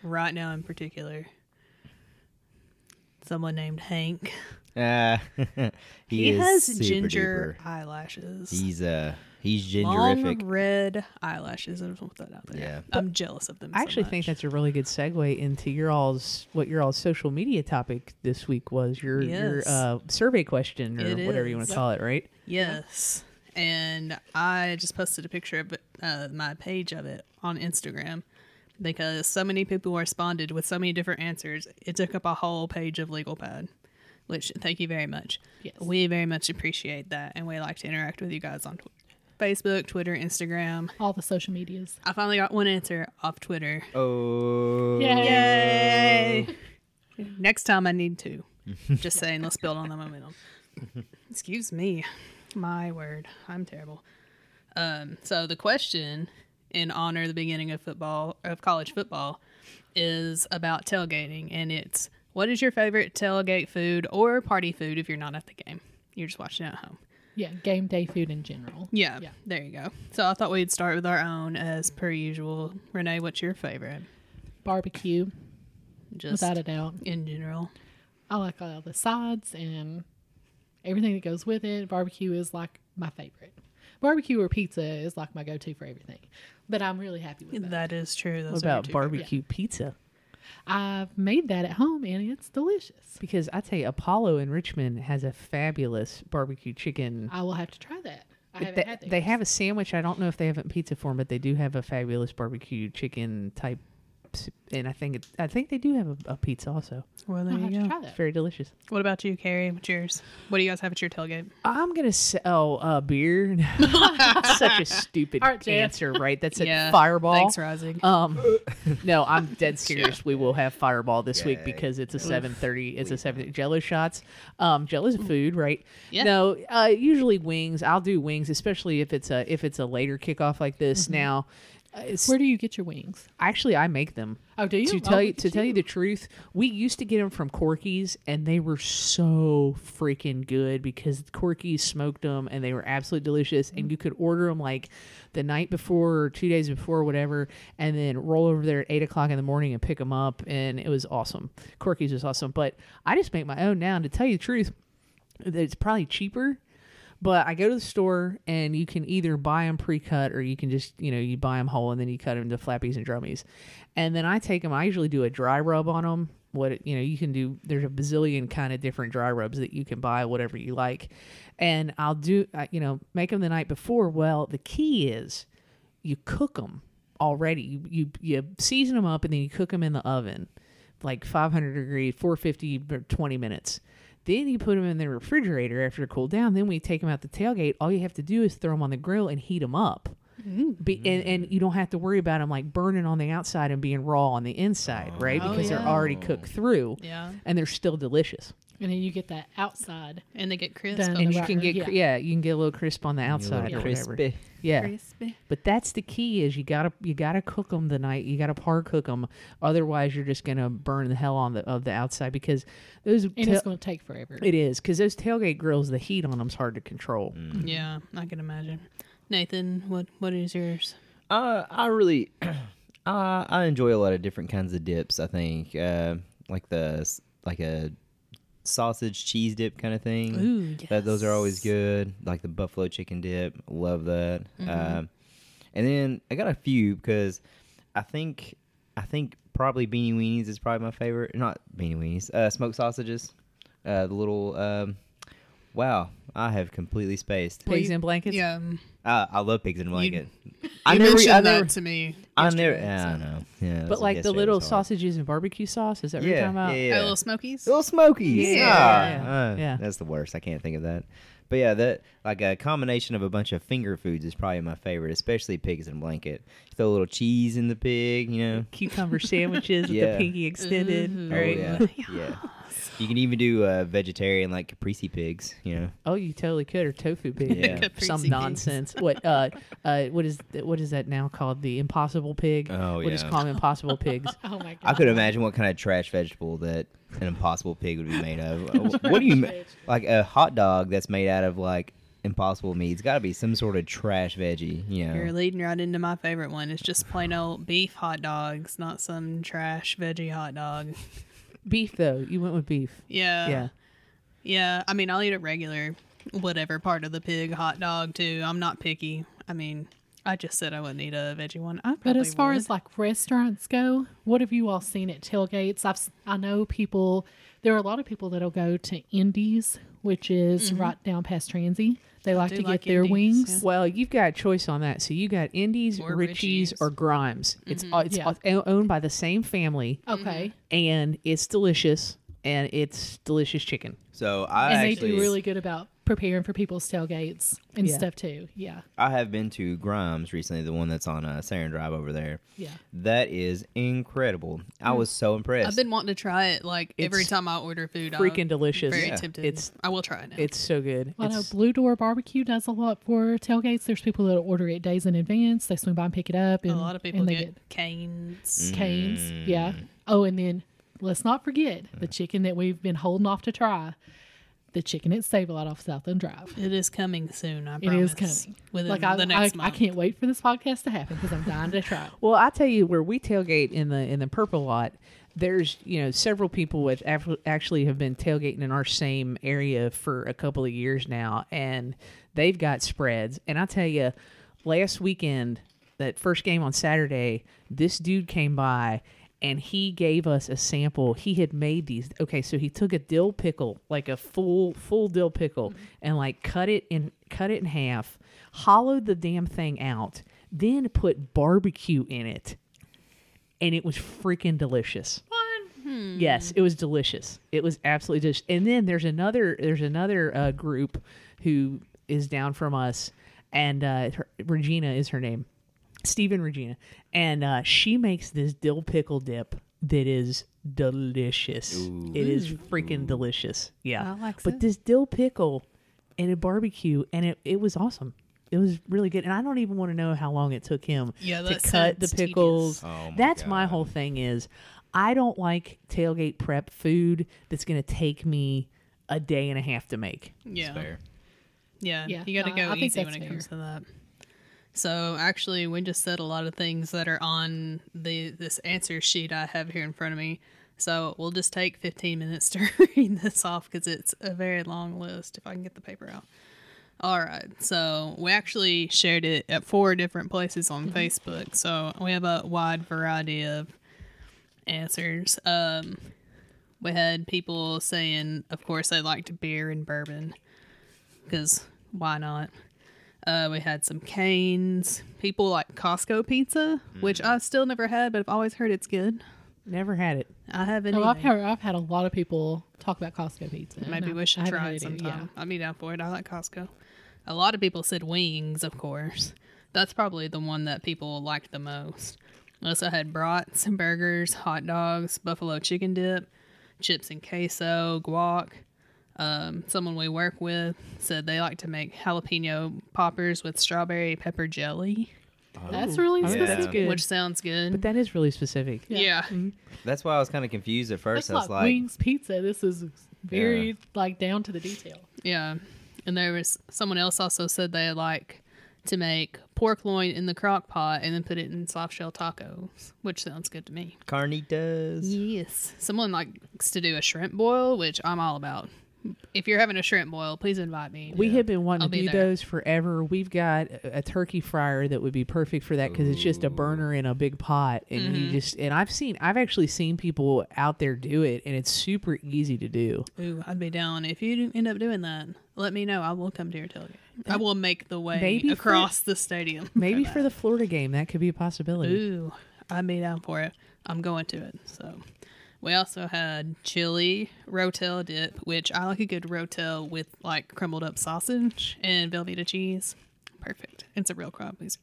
right now in particular. Someone named Hank.
Uh, he,
He, has ginger
duper.
eyelashes.
He's uh, he's
Long red eyelashes. I just want that out there.
Yeah.
I'm jealous of them.
I
so
actually think that's a really good segue into your all's what your all's social media topic this week was your your uh, survey question or
It
whatever you want to call it, right?
Yes. And I just posted a picture of it, uh, my page of it on Instagram because so many people responded with so many different answers. It took up a whole page of legal pad, which thank you very much.
Yes.
We very much appreciate that. And we like to interact with you guys on tw- Facebook, Twitter, Instagram.
All the social medias.
I finally got one answer off Twitter.
Oh.
Yay! Next time I need to. Just saying, let's build on the momentum. Excuse me. My word. I'm terrible. Um, so the question in honor of the beginning of football of college football is about tailgating and it's what is your favorite tailgate food or party food if you're not at the game? You're just watching at home.
Yeah, game day food in general.
Yeah,
Yeah.
there you go. So I thought we'd start with our own as per usual. Renee, what's your favorite?
Barbecue,
Just
without a doubt.
in general.
I like all the sides and everything that goes with it. Barbecue is like my favorite. Barbecue or pizza is like my go-to for everything. But I'm really happy with that.
That is true. Those
What about
two
barbecue pizza?
I've made that at home and it's delicious.
Because I tell you, Apollo in Richmond has a fabulous barbecue chicken.
I will have to try that. I
They, they have a sandwich. I don't know if they have it in pizza form, but they do have a fabulous barbecue chicken type and I think it, I think they do have a, a pizza also.
Well,
I'll
there
have
you
to
go.
try
It's
that.
very delicious.
What about you, Carrie? What's yours? What do you guys have at your tailgate?
I'm gonna say, oh, uh, beer. Such a stupid
All right, Jeff.
answer, right? That's a
Yeah.
fireball.
Thanks, Rising.
Um, no, I'm dead serious. We will have Fireball this week because it's a 7:30. It's a 7 Jello shots. Um, Jello's a food, right?
Yeah.
No, uh, usually wings. I'll do wings, especially if it's a if it's a later kickoff like this. Now, uh, it's, Uh,
Where do you get your wings?
actually I make them.
Oh, do you?
To
Oh,
tell you to
at
tell you the truth, we used to get them from Corky's, and they were so freaking good because Corky's smoked them, and they were absolutely delicious. And mm-hmm. you could order them like the night before or two days before, or whatever, and then roll over there at eight o'clock in the morning and pick them up, and it was awesome. Corky's was awesome, but I just make my own now. And to tell you the truth, it's probably cheaper but I go to the store and you can either buy them pre-cut or you can just, you know, you buy them whole and then you cut them into flappies and drummies. And then I take them, I usually do a dry rub on them. What, you know, you can do, there's a bazillion kind of different dry rubs that you can buy, whatever you like. And I'll do, uh, you know, make them the night before. Well, the key is you cook them already. You, you, you season them up and then you cook them in the oven, like 500 degree, 450 for 20 minutes. Then you put them in the refrigerator after they're cooled down. Then you take them out the tailgate, all you have to do is throw them on the grill and heat them up. Mm. Be, and, and you don't have to worry about them like burning on the outside and being raw on the inside, oh. right?
Oh,
Because they're already cooked through
Yeah.
and they're still delicious.
And then you get that outside.
And they get crisp.
Done.
on
And
the
you can get,
yeah.
cr- yeah, you can get a little crisp on the
A little
outside or whatever.
crispy.
Yeah.
crispy.
But that's the key is you gotta you gotta cook them the night you gotta par cook them otherwise you're just gonna burn the hell on the of the outside because those
And
tail-
it's going to take forever.
it is because those tailgate grills the heat on them's hard to control. Mm.
Yeah, I can imagine. Nathan, what what is yours?
Uh, I really, uh, I enjoy a lot of different kinds of dips. I think, uh, like the like a sausage cheese dip kind of thing.
Ooh,
That those are always good. Like the buffalo chicken dip, love that.
Mm-hmm.
Um, and then I got a few because I think I think probably beanie weenies is probably my favorite. Not beanie weenies, uh, smoked sausages. Uh, the little um, wow, I have completely spaced.
Pigs in blankets.
Yeah,
Uh, I love pigs in a blanket.
you
I never,
mentioned
I
that to me.
I never,
yesterday,
yeah, I know, yeah.
But like the little sausages and barbecue sauce, is that what you're
Yeah,
talking about?
yeah,
Oh,
yeah.
little smokies.
Little Smokies.
Yeah.
Ah,
Yeah.
uh,
Yeah.
That's the worst. I can't think of that. But yeah, that like a combination of a bunch of finger foods is probably my favorite, especially pigs in a blanket. Throw a little cheese in the pig, you know.
Cucumber sandwiches with the
Yeah.
pinky extended,
Mhm.
Oh
right?
yeah, yeah. You can even do uh, vegetarian like caprese pigs, you know.
Oh, you totally could, or tofu pig,
Yeah.
Caprese
some
pigs.
nonsense. What, uh, uh, what is what is that now called? The impossible pig.
Oh,
We'll just
yeah.
call them impossible pigs.
Oh my god!
I could imagine what kind of trash vegetable that an impossible pig would be made of. What do you ma- like a hot dog that's made out of like impossible meat? It's got to be some sort of trash veggie, you know.
You're leading right into my favorite one. It's just plain old beef hot dogs, not some trash veggie hot dog.
beef though, you went with beef.
Yeah.
yeah.
Yeah. I mean, I'll eat a regular, whatever part of the pig hot dog too. I'm not picky. I mean, I just said I wouldn't eat a veggie one. I
But as far
would.
as like restaurants go, what have you all seen at tailgates? I've I know people. There are a lot of people that'll go to Indi's, which is mm-hmm. right down past Transy. They like to
like
get their
Indi's,
wings.
Well, you've got a choice on that. So you got Indi's,
Or
Richie's,
Richie's.
or Grimes. It's mm-hmm. uh, it's
Yeah.
o- owned by the same family,
Okay, mm-hmm.
and it's delicious, and it's delicious chicken.
So I
and
actually
they do really good about preparing for people's tailgates and
Yeah.
stuff too. Yeah,
I have been to Grimes recently, the one that's on uh, Saron Drive over there.
yeah.
That is incredible. I mm. was so impressed.
I've been wanting to try it like every time I order food.
freaking
I'm
delicious.
Very
Yeah.
tempted.
It's-
I will try it now.
It's so good.
Well, I know Blue Door Barbecue does a lot for tailgates. There's people that order it days in advance. They swing by and pick it up. And,
a lot of people
and they
get, Cane's. Mm.
Cane's. Yeah. Oh, and then let's not forget the mm. chicken that we've been holding off to try. The chicken at Save a Lot off Southland Drive.
It is coming soon. I
It
promise.
is coming.
within
like I,
the
I,
next
I
month.
can't wait for this podcast to happen because I'm dying to try. it.
Well, I tell you where we tailgate in the in the purple lot. There's you know several people which actually have been tailgating in our same area for a couple of years now, and they've got spreads. And I tell you, last weekend, that first game on Saturday, this dude came by and he gave us a sample. He had made these. Okay, so he took a dill pickle, like a full full dill pickle, and like cut it in cut it in half, hollowed the damn thing out, then put barbecue in it. and it was freaking delicious. Yes, it was delicious. It was absolutely delicious. And then there's another there's another uh, group who is down from us, and uh, her, Regina is her name, Stephen Regina, and uh, she makes this dill pickle dip that is delicious. It is freaking delicious. Yeah,
I
but this dill pickle and a barbecue, and it it was awesome. It was really good, and I don't even want to know how long it took him
Yeah,
to cut the pickles.
Oh my
That's my whole thing is I don't like tailgate prep food that's going to take me a day and a half to make.
Yeah.
Fair.
Yeah,
Yeah,
you got to go
I think
easy when
that's
it comes to that. So actually, we just said a lot of things that are on the this answer sheet I have here in front of me. So we'll just take 15 minutes to read this off because it's a very long list. If I can get the paper out. All right. So we actually shared it at four different places on Facebook. So we have a wide variety of answers. Um, we had people saying, of course, they liked beer and bourbon because why not? Uh, we had some Cane's. People like Costco pizza, which I've still never had, but I've always heard it's good.
Never had it.
I haven't.
Oh, I've
either.
heard, I've had a lot of people talk about Costco pizza. and
Maybe
I-
we should
I haven't
try
had
it
either,
sometime. I'd be down for it. I like Costco. A lot of people said wings, of course. That's probably the one that people liked the most. We also had brats, and burgers, hot dogs, buffalo chicken dip, chips and queso, guac. Um, someone we work with said they like to make jalapeno poppers with strawberry pepper jelly,
That's really
Oh,
Yeah.
specific.
That's good.
which sounds good.
But that is really specific.
yeah.
That's why I was kind of confused at first.
That's
I was
like,
like,
wings pizza. This is very
Yeah.
like down to the detail.
Yeah. And there was someone else also said they like to make pork loin in the crock pot and then put it in soft shell tacos, which sounds good to me.
carnitas.
Yes. Someone likes to do a shrimp boil, which I'm all about. If you're having a shrimp boil, please invite me.
We have been wanting
I'll
to
be
do
there.
those forever. We've got a, a turkey fryer that would be perfect for that because it's just a burner in a big pot, and
Mm-hmm.
you just and I've seen I've actually seen people out there do it, and it's super easy to do.
Ooh, I'd be down. If you end up doing that, let me know. I will come to your tailgate. I will make the way
Maybe for-
across the stadium.
Maybe
that.
for the Florida game, that could be a possibility.
Ooh, I'd be down for it. I'm going to it. So we also had chili rotel dip, which I like a good rotel with like crumbled up sausage and Velveeta cheese. Perfect. It's a real crowd pleaser.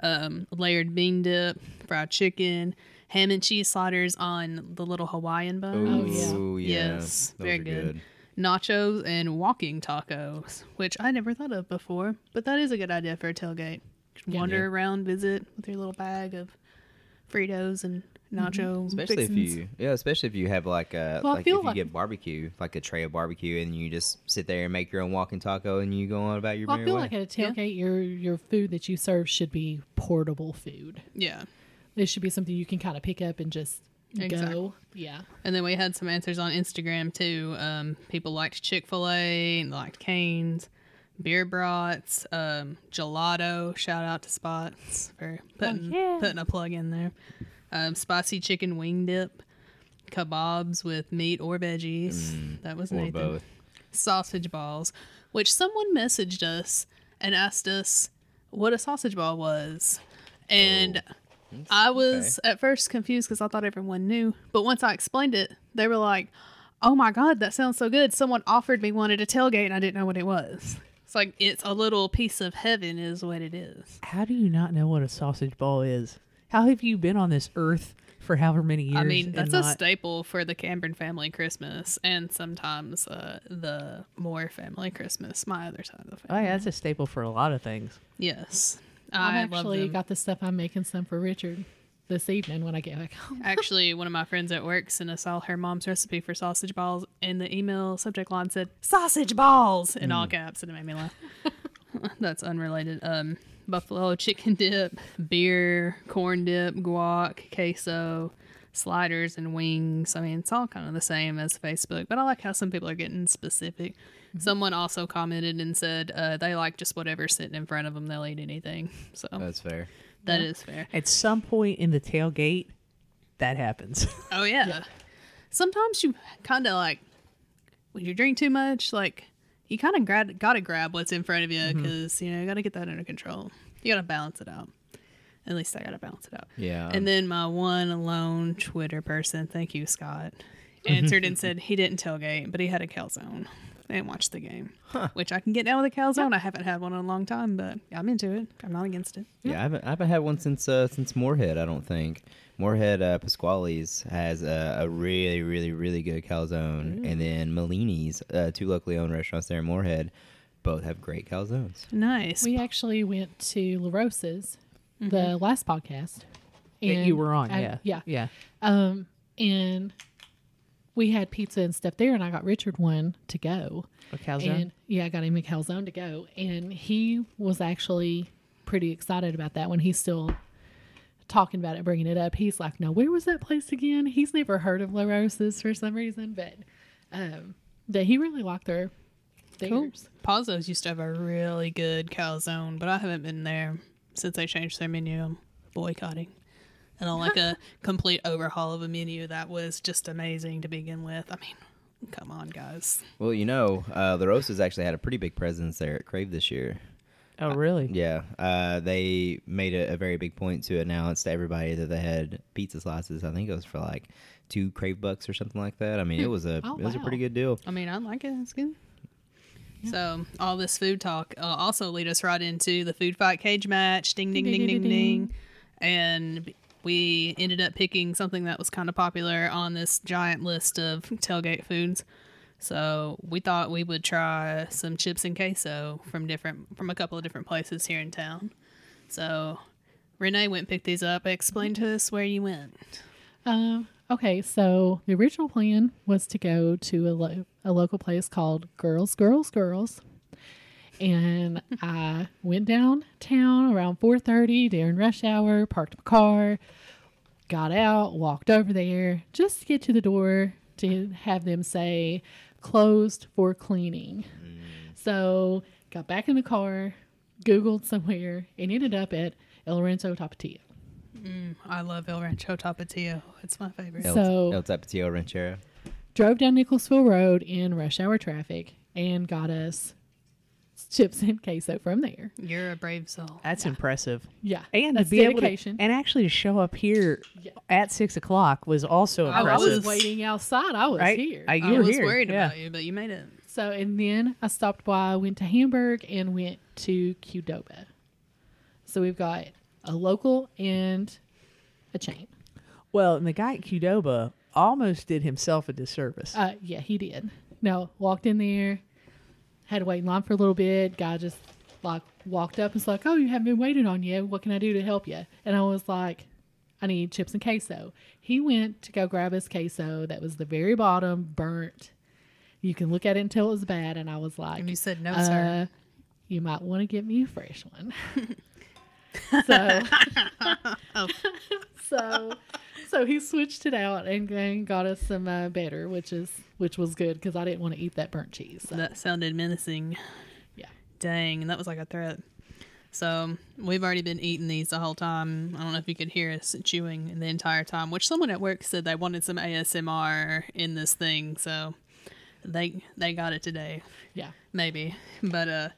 Um, layered bean dip, fried chicken, ham and cheese sliders on the little Hawaiian buns.
Ooh, yeah.
Yes,
Those
very
are
good. Nachos and walking tacos, which I never thought of before, but that is a good idea for a tailgate. Just Wander
Yeah.
around, visit with your little bag of Fritos and nacho.
Especially if you, yeah, especially if you have like a,
Well,
like if you
like-
get barbecue, like a tray of barbecue, and you just sit there and make your own walking taco, and you go on about your
Well, I feel
way.
like at a tailgate, your your food that you serve should be portable food.
Yeah.
It should be something you can kind of pick up and just
Exactly.
go. Yeah.
And then we had some answers on Instagram too. Um, people liked Chick fil A, and liked Cane's, beer brats, um, gelato. Shout out to Spots for putting,
yeah.
putting a plug in there. Um, spicy chicken wing dip, kebabs with meat or veggies. that was
or
Nathan.
both.
Sausage balls, which someone messaged us and asked us what a sausage ball was. And I was at first confused because I thought everyone knew. But once I explained it, they were like, oh my God, that sounds so good. Someone offered me one at a tailgate and I didn't know what it was. It's like, it's a little piece of heaven, is what it is.
How do you not know what a sausage ball is? How have you been on this earth for however many years?
I mean,
and
that's a
not-
staple for the Cameron family Christmas and sometimes uh, the Moore family Christmas, my other side of the family.
Oh yeah, that's a staple for a lot of things.
Yes.
I
I
actually got the stuff I'm making some for Richard this evening when I get back home.
Actually, one of my friends at work sent us all her mom's recipe for sausage balls, and the email subject line said "sausage balls" in all caps, and it made me laugh. That's unrelated. Um, buffalo chicken dip, beer, corn dip, guac, queso, sliders, and wings. I mean, it's all kind of the same as Facebook, but I like how some people are getting specific. Someone also commented and said uh, they like just whatever's sitting in front of them; they'll eat anything. So
That's fair.
that is fair.
At some point in the tailgate, that happens.
Oh yeah. Sometimes you kind of like when you drink too much, like you kind of grab, gotta grab what's in front of you mm-hmm. because you know you gotta get that under control. You gotta balance it out. At least I gotta balance it out.
Yeah.
And then my one lone Twitter person, thank you, Scott, mm-hmm. answered and said he didn't tailgate, but he had a calzone and watch the game. Which I can get down with a calzone. I haven't had one in a long time, but I'm into it. I'm not against it.
Yeah, I haven't, I haven't had one since uh, since Morehead. I don't think Morehead uh, Pasquale's has a, a really, really, really good calzone, and then Malini's, uh, two locally owned restaurants there in Morehead, both have great calzones.
Nice.
We actually went to La Rosa's, the last podcast.
that you were on.
I-
yeah.
yeah.
Yeah.
Um, and we had pizza and stuff there, and I got Richard one to go.
A calzone.
And yeah, I got him a calzone to go, and he was actually pretty excited about that when he's still talking about it, bringing it up. He's like, "No, where was that place again?" He's never heard of La Rosa's for some reason, but um, that he really liked their
Cool.
theirs.
Pazzo's used to have a really good calzone, but I haven't been there since they changed their menu. I'm boycotting. I don't like a complete overhaul of a menu that was just amazing to begin with. I mean, come on, guys.
Well, you know, uh, La Rosa's actually had a pretty big presence there at Crave this year.
oh, really?
Yeah, uh, they made a, a very big point to announce to everybody that they had pizza slices. I think it was for like two Crave bucks or something like that. I mean, it was a
Oh,
it was a pretty good deal.
I mean, I like it. It's good. So all this food talk uh, also lead us right into the food fight cage match. Ding ding ding ding ding, and we ended up picking something that was kind of popular on this giant list of tailgate foods. So we thought we would try some chips and queso from different from a couple of different places here in town. So Renee went and picked these up. Explain to us where you went.
Um, okay, so the original plan was to go to a, lo- a local place called Girls, Girls, Girls. And I went downtown around 4.30 during rush hour, parked my car, got out, walked over there just to get to the door to have them say closed for cleaning. So got back in the car, Googled somewhere, and ended up at El Lorenzo Tapatio.
Mm, I love El Rancho Tapatio. It's my favorite.
El,
So-
El Tapatio Ranchero.
drove down Nicholasville Road in rush hour traffic and got us chips and queso from there.
You're a brave soul.
That's impressive.
Yeah,
And
that's
to be
dedication.
able to, and actually to show up here
Yeah.
at six o'clock was also
I
impressive.
I was waiting outside. I was
right?
here.
I, you
I
were
was
here.
worried
yeah.
about you, but you made it.
so and then I stopped by, went to Hamburg, and went to Qdoba. So we've got a local and a chain.
Well, and the guy at Qdoba almost did himself a disservice.
Uh, yeah, he did. No, walked in there, had to wait in line for a little bit. Guy just like walked up and was like, "Oh, you haven't been waiting on you. What can I do to help you?" And I was like, "I need chips and queso." He went to go grab his queso that was the very bottom, burnt. You can look at it until tell it was bad. And I was like,
And you said no,
uh,
sir.
You might want to get me a fresh one. so, so, so he switched it out and, and got us some uh, better, which is which was good because I didn't want to eat that burnt cheese. So,
That sounded menacing.
yeah,
Dang, and that was like a threat. So we've already been eating these the whole time. I don't know if you could hear us chewing the entire time. Which someone at work said they wanted some ASMR in this thing, so they they got it today.
yeah.
maybe but uh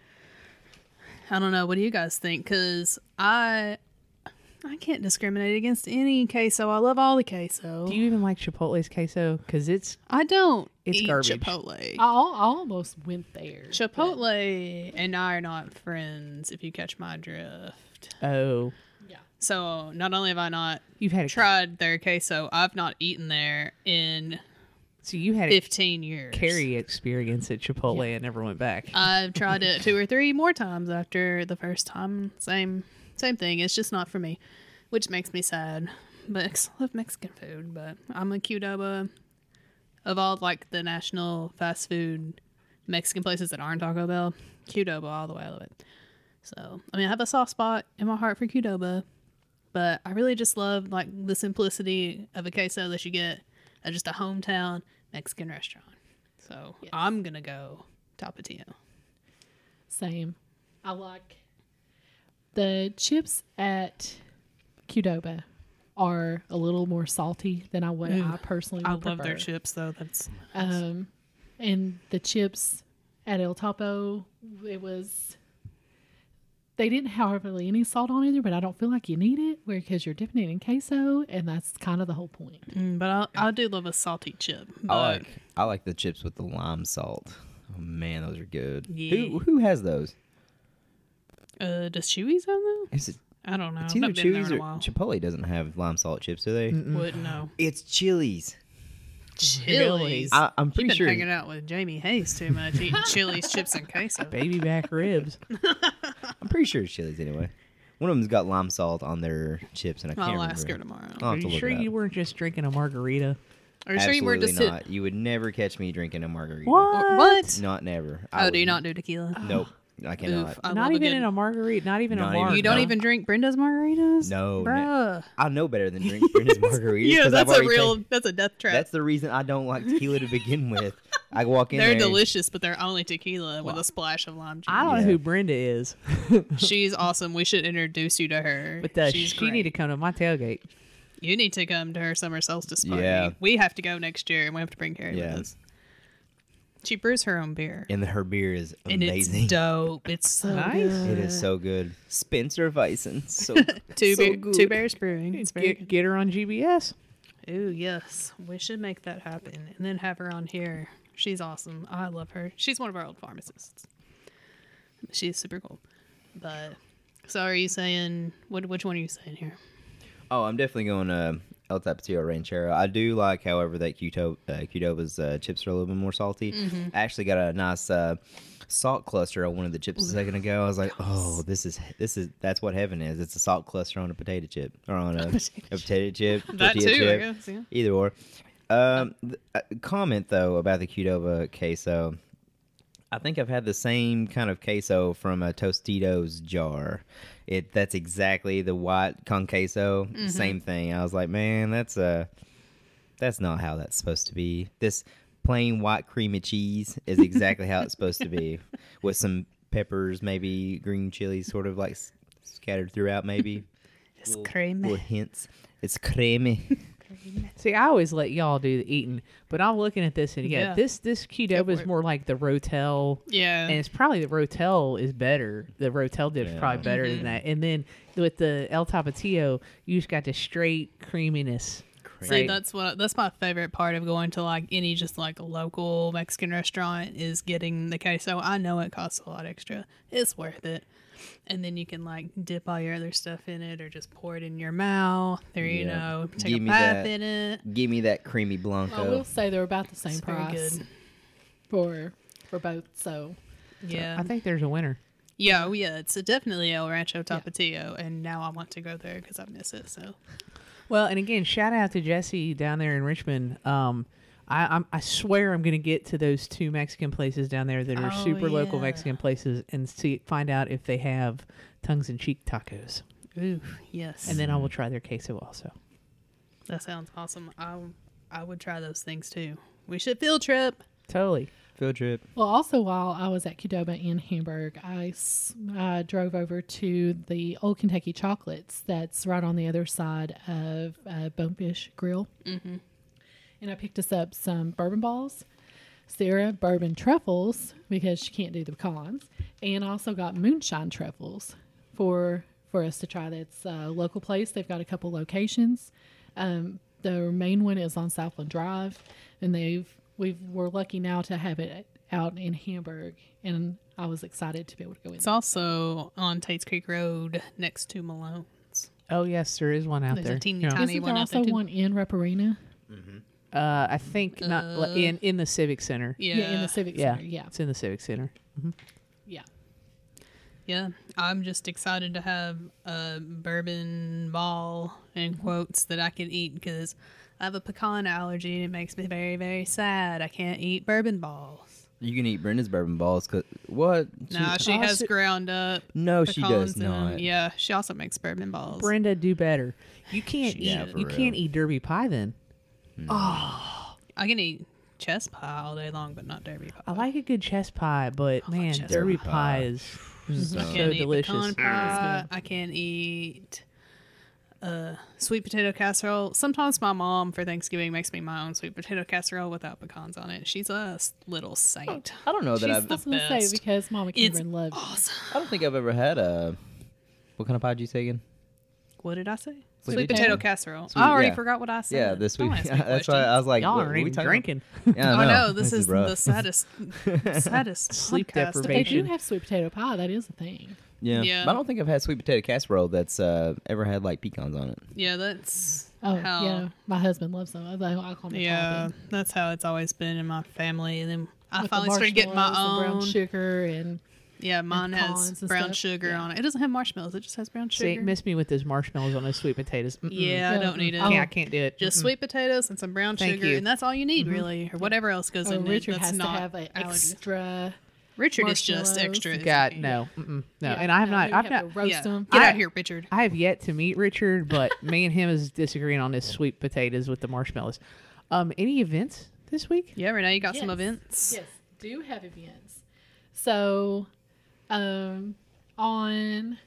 i don't know what do you guys think because i i can't discriminate against any queso i love all the queso
do you even like Chipotle's queso? Because it's
i don't
It's
eat
garbage.
chipotle
I, al- I almost went there. but-
chipotle and i are not friends if you catch my drift
oh,
Yeah.
so not only have i not
you've had a
tried their queso i've not eaten there in
so you had a
15 years
carry experience at Chipotle and never went back.
I've tried it two or three more times after the first time. Same same thing. It's just not for me, which makes me sad. But I love Mexican food. But I'm a Qdoba of all like the national fast food Mexican places that aren't Taco Bell. Qdoba all the way. I love it. So I mean, I have a soft spot in my heart for Qdoba, but I really just love like the simplicity of a queso that you get at just a hometown Mexican restaurant. So
Yes.
I'm gonna go Tapatio.
Same. I like the chips at Qdoba are a little more salty than I would I personally would
I love their chips though. That's
Um, and the chips at El Topo, it was they didn't have hardly any salt on either, but I don't feel like you need it because you're dipping it in queso, and that's kind of the whole point.
Mm, but I, I do love a salty chip. But
I like I like the chips with the lime salt. Oh man, those are good.
Yeah.
Who who has those?
Uh, does Chuy's have them?
Is it
I don't know.
it's
I've
either
been there
Chuy's
in a
or
while.
Chipotle doesn't have lime salt chips, do they?
Wouldn't know.
It's Chili's.
Chili's.
I, I'm
You've
pretty
been
sure.
hanging out with Jamie Hayes too much, eating Chili's chips and queso.
Baby back ribs.
I'm pretty sure it's Chili's anyway. One of them's got lime salt on their chips, and I can't
I'll
remember.
ask her tomorrow.
I'll
Are
have to
you
look
sure
it up.
you weren't just drinking a margarita?
Are you sure you were
Absolutely
just sit-
not. You would never catch me drinking a margarita.
What?
What?
Not never.
Oh, do you not do tequila?
Nope. I cannot.
Oof, I
not even
good,
in a margarita. Not even
Not
a
even-
marg.
You don't
No.
even drink Brenda's margaritas?
No, ne-
Bruh.
I know better than drink Brenda's margaritas.
Yeah,
'cause I've
that's a
already
real.
taken-
that's a death trap.
That's the reason I don't like tequila to begin with. I walk in
they're
there.
delicious, but they're only tequila with a splash of lime juice.
I don't
Yeah.
know who Brenda is,
She's awesome. We should introduce you to her.
but uh,
She's
she
great.
need to come to my tailgate.
You need to come to her summer solstice party.
Yeah.
We have to go next year, and we have to bring Carrie
Yeah.
with us. She brews her own beer,
and her beer is
and
amazing.
it's dope. It's so
Nice.
good.
It is so good. Spencer Weissen. So,
Two,
so
bear,
good.
two Bears Brewing. It's very
Get, get her on GBS.
good. Ooh, yes. We should make that happen, and then have her on here. She's awesome. I love her. She's one of our old pharmacists. She's super cool. But so, are you saying what? Which one are you saying here?
Oh, I'm definitely going to El Tapatio Ranchero. I do like, however, that Qto, uh, Qdoba's uh, chips are a little bit more salty.
Mm-hmm.
I actually got a nice uh, salt cluster on one of the chips a second ago. I was like, oh, this is this is that's what heaven is. It's a salt cluster on a potato chip or on a, a potato chip,
That too, I
chip,
guess. Yeah.
either or. Um, th- uh, comment though about the Qdoba queso. I think I've had the same kind of queso from a Tostitos jar. It that's exactly the white con queso,
Mm-hmm.
same thing. I was like, man, that's uh that's not how that's supposed to be. This plain white creamy cheese is exactly how it's supposed to be, with some peppers, maybe green chilies, sort of like s- scattered throughout, maybe.
It's
Little-
creamy.
Little hints. It's creamy.
See, I always let y'all do the eating, but I'm looking at this and yeah,
Yeah.
this this Qdoba is more like the Rotel,
Yeah.
and it's probably the Rotel is better. The Rotel dip's
Yeah.
probably better
Mm-hmm.
than that. And then with the El Tapatio, you just got the straight creaminess.
See, that's what that's my favorite part of going to like any just like local Mexican restaurant is getting the queso. I know it costs a lot extra. It's worth it. And then you can like dip all your other stuff in it or just pour it in your mouth or you
Yeah.
know, take
Give
a
me
bath
that.
in it.
Give me that creamy blanco.
I will say they're about the same
It's
price
good.
for for both. So
Yeah.
I think there's a winner.
yeah, oh yeah, it's definitely El Rancho Tapatio and now I want to go there cuz I miss it. So
Well, and again, shout out to Jesse down there in Richmond. Um, I I'm, I swear I'm going to get to those two Mexican places down there that are
Oh,
super local. Mexican places and see find out if they have tongues and cheek tacos,
ooh, yes.
and then I will try their queso also.
that sounds awesome. I I would try those things too. We should field trip.
Totally.
Field trip.
Well, also while I was at Qdoba in Hamburg, I s- I drove over to the Old Kentucky Chocolates. That's right on the other side of uh, Bonefish Grill, mm-hmm. And I picked us up some bourbon balls, Sarah bourbon truffles because she can't do the pecans, and I also got moonshine truffles for for us to try. That's a local place. They've got a couple locations. Um, the main one is on Southland Drive, and they've we we're lucky now to have it out in Hamburg, and I was excited to be able to go in.
It's also on Tates Creek Road next to Malone's.
Oh yes, there is one out there.
There's
there.
a teeny
Yeah.
tiny
Isn't
one
there
out there
also
too.
one in Rupp Arena?
Uh, I think not li- in in the Civic Center.
Yeah,
Yeah, in the Civic
Yeah,
Center. Yeah,
it's in the Civic Center.
yeah.
yeah. I'm just excited to have a bourbon ball in quotes that I can eat because I have a pecan allergy and it makes me very very sad. I can't eat bourbon balls.
You can eat Brenda's bourbon balls. Cause what?
No, she
oh,
has
si-
ground up.
No, she does
pecans in 'em.
not.
Yeah, she also makes bourbon balls.
Brenda, do better. You can't
Yeah,
eat.
for
You
real.
can't eat Derby pie then.
I can eat chess pie all day long, but not derby pie.
I like a good chess pie, but man,
chess
Derby
pie.
pie is
So-
I
so
can't eat
delicious.
pecan pie. I can't eat uh, sweet potato casserole. Sometimes my mom for Thanksgiving makes me my own sweet potato casserole without pecans on it. She's a little saint.
I don't know that
She's
I've.
the
I was gonna say
best.
because Mama
It's
Cameron loves.
awesome.
I don't think I've ever had a What kind of pie did you say again?
What did I say?
What
Sweet
did you
potato casserole.
Sweet-
I already
yeah.
forgot what I said.
Yeah, the sweet.
Don't ask me
That's why I was like,
y'all aren't
we
even
talking
drinking.
About? Yeah,
I
know.
know this, is, the saddest, saddest
Sleep
podcast.
But they do have sweet potato pie. That is a thing.
Yeah.
Yeah.
But I don't think I've had sweet potato casserole that's uh, ever had like pecans on it.
Yeah, that's
Oh,
how.
yeah. My husband loves them. I, I call them
Yeah,
topping.
that's how it's always been in my family. And then I
With the
finally started getting my own.
brown sugar and
Yeah, mine has brown
stuff.
sugar
Yeah.
on it. It doesn't have marshmallows. It just has brown
See,
sugar.
miss me with those marshmallows on those sweet potatoes. Mm-mm.
yeah, I don't need it.
Can't- I can't do it.
Just
Mm-mm.
sweet potatoes and some brown
Thank
sugar,
you.
and that's all you need, really, or whatever else goes
oh,
in
Richard
it. That's
has
not
to have an extra.
Richard is just extra.
God, no, no.
Yeah,
and I have
no,
not. I've not.
to roast
Yeah.
them.
Get
I-
out here, Richard.
I have yet to meet Richard, but me and him is disagreeing on this sweet potatoes with the marshmallows. Um, any events this week?
Yeah, right now you got some events.
Yes, do have events. So, um, on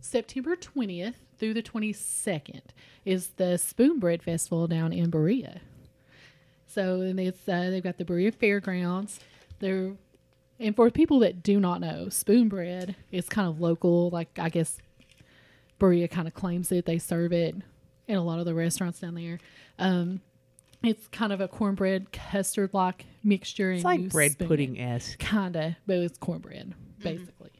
September 20th through the 22nd is the Spoon Bread Festival down in Berea. So, and it's uh, they've got the Berea Fairgrounds. They're and for people that do not know, Spoon Bread is kind of local. Like I guess Berea kind of claims it. They serve it in a lot of the restaurants down there. Um, it's kind of a cornbread custard like mixture.
It's
and
like bread pudding esque.
Kinda, but it's cornbread, basically.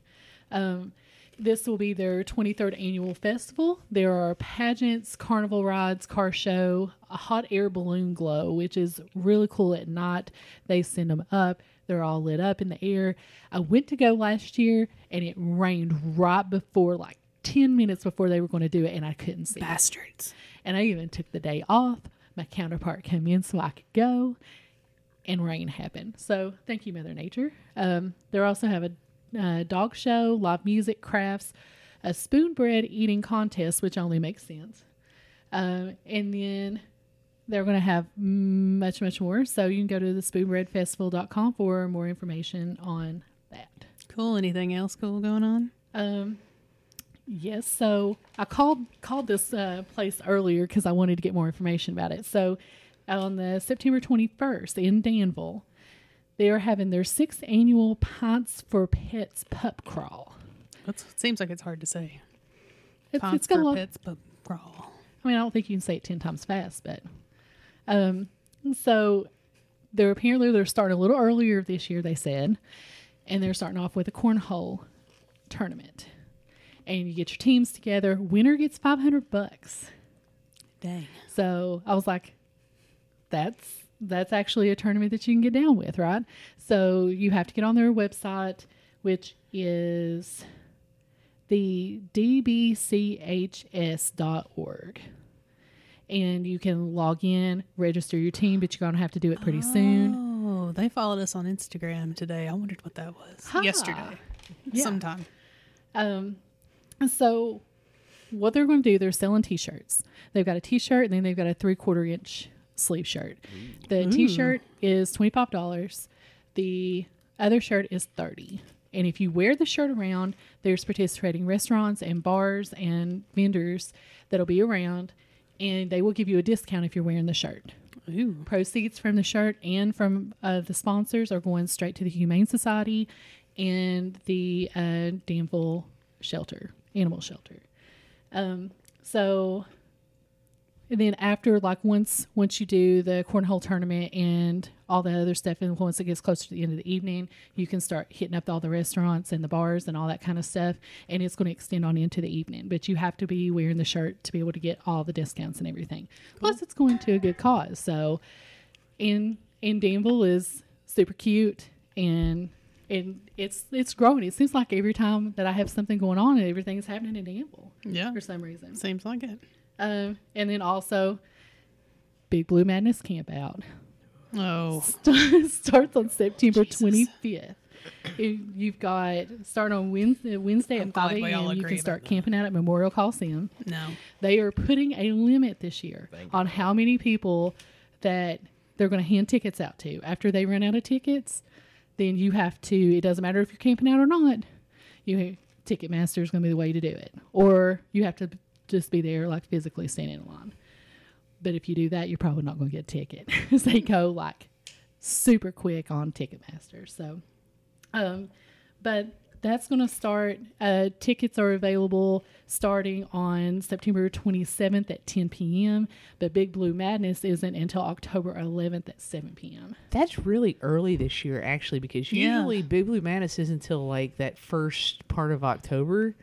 Um, this will be their 23rd annual festival. There are pageants, carnival rides, car show, a hot air balloon glow, which is really cool at night. They send them up. They're all lit up in the air. I went to go last year and it rained right before, like 10 minutes before they were going to do it, and I couldn't see it.
Bastards.
And I even took the day off. My counterpart came in so I could go, and rain happened. So thank you, Mother Nature. Um, they also have a uh, dog show, live music, crafts, a spoon bread eating contest, which only makes sense. Um, and then they're going to have much, much more. So you can go to the spoonbreadfestival.com for more information on that.
Cool. Anything else cool going on?
Um, yes. So I called called this uh, place earlier because I wanted to get more information about it. So on the September twenty first in Danville, they are having their sixth annual Pints for Pets pup crawl.
It seems like it's hard to say.
It's, it's got a
for
lot.
pets, but crawl.
I mean, I don't think you can say it ten times fast, but um, so they're apparently they're starting a little earlier this year. They said, and they're starting off with a cornhole tournament, and you get your teams together. Winner gets five hundred bucks.
Dang.
So I was like, that's that's actually a tournament that you can get down with, right? So you have to get on their website, which is the dbchs.org. And you can log in, register your team, but you're going to have to do it pretty soon.
Oh, they followed us on Instagram today. I wondered what that was.
Ha.
Yesterday.
Yeah.
Sometime.
Um, so what they're going to do, they're selling t-shirts. They've got a t-shirt and then they've got a three quarter inch sleeve shirt. The t-shirt is $25. The other shirt is 30 And if you wear the shirt around, there's participating restaurants and bars and vendors that'll be around and they will give you a discount if you're wearing the shirt.
Ooh.
Proceeds from the shirt and from uh, the sponsors are going straight to the Humane Society and the uh, Danville Shelter, Animal Shelter. Um, so, and then after, like once once you do the cornhole tournament and all the other stuff, and once it gets closer to the end of the evening, you can start hitting up all the restaurants and the bars and all that kind of stuff, and it's going to extend on into the evening. But you have to be wearing the shirt to be able to get all the discounts and everything. Plus, it's going to a good cause. So, and and Danville is super cute and and it's it's growing. It seems like every time that I have something going on, and everything's happening in Danville
Yeah.
for some reason.
Seems like it.
Um, and then also, Big Blue Madness Camp Out
Oh.
starts on September
Jesus.
twenty fifth. You've got start on Wednesday, Wednesday
I'm
at five
glad we all
a.m. You can start camping out at Memorial Coliseum.
No.
They are putting a limit this year on how many people that they're going to hand tickets out to. After they run out of tickets, then you have to. It doesn't matter if you're camping out or not. You Ticketmaster is going to be the way to do it, or you have to just be there, like physically standing in line. But if you do that, you're probably not going to get a ticket. they go like super quick on Ticketmaster. So, um, but that's going to start. Uh, tickets are available starting on September 27th at 10 p.m. But Big Blue Madness isn't until October 11th at 7 p.m.
That's really early this year, actually, because
Yeah.
usually Big Blue Madness isn't until like that first part of October.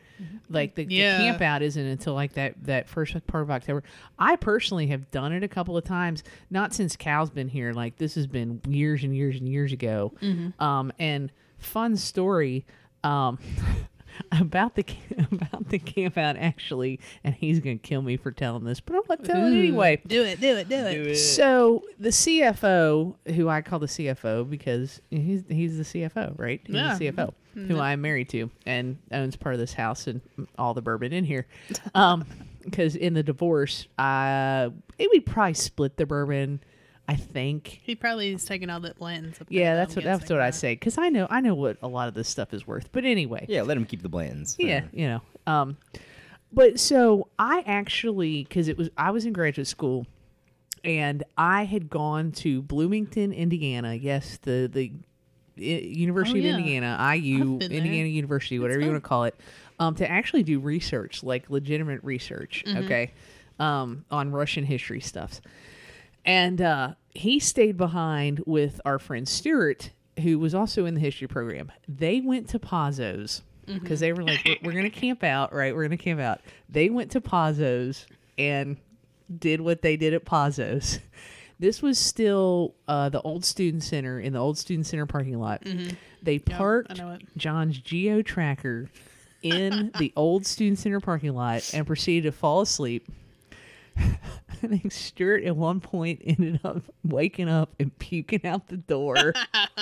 Like the,
Yeah.
the camp out isn't until like that that first part of October. I personally have done it a couple of times, not since Cal's been here. Like this has been years and years and years ago. Um, and fun story. Um, about the ca- about the camp out actually, and he's gonna kill me for telling this, but I'm gonna tell it anyway.
Do it, do it, do it.
So the CFO, who I call the CFO because he's he's the CFO, right? He's
Yeah.
the CFO, who I'm married to and owns part of this house and all the bourbon in here. Um, because in the divorce, uh, it would probably split the bourbon. I think.
He probably is taking all that Blanton's up
Yeah, that's what that's
guessing,
what I say because I know I know what a lot of this stuff is worth. But anyway,
Yeah, let him keep the Blanton's.
yeah, you know. Um, but so I actually, because it was, I was in graduate school, and I had gone to Bloomington, Indiana. Yes, the the University
Oh, yeah.
of Indiana, IU,
I've there.
Indiana University, whatever you want to call it, um, to actually do research, like legitimate research.
Mm-hmm.
Okay, um, on Russian history stuffs. And uh, he stayed behind with our friend Stuart, who was also in the history program. They went to Pazzo's because they were like, we're, we're going to camp out, right? We're going to camp out. They went to Pazzo's and did what they did at Pazzo's. This was still uh, the old student center in the old student center parking lot. They parked
it.
John's Geo Tracker in the old student center parking lot and proceeded to fall asleep. I think Stuart at one point ended up waking up and puking out the door.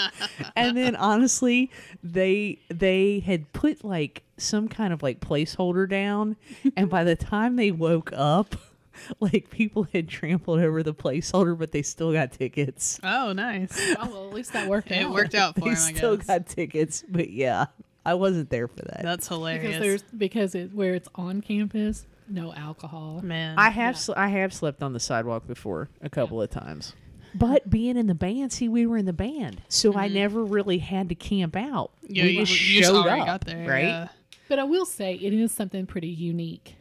and then honestly, they they had put like some kind of like placeholder down and by the time they woke up, like people had trampled over the placeholder but they still got tickets.
Oh, nice.
Oh, well, at least that worked
It
out.
worked out for
They
him, I
still
guess.
got tickets, but yeah, I wasn't there for that.
That's hilarious.
because there's because it where it's on campus, no alcohol.
Man.
I have sl- I have slept on the sidewalk before a couple of times. But being in the band, see, we were in the band, so I mm-hmm. never really had to camp out.
Yeah,
we
you,
just
you
showed
already
up,
got there.
right?
yeah.
But I will say it is something pretty unique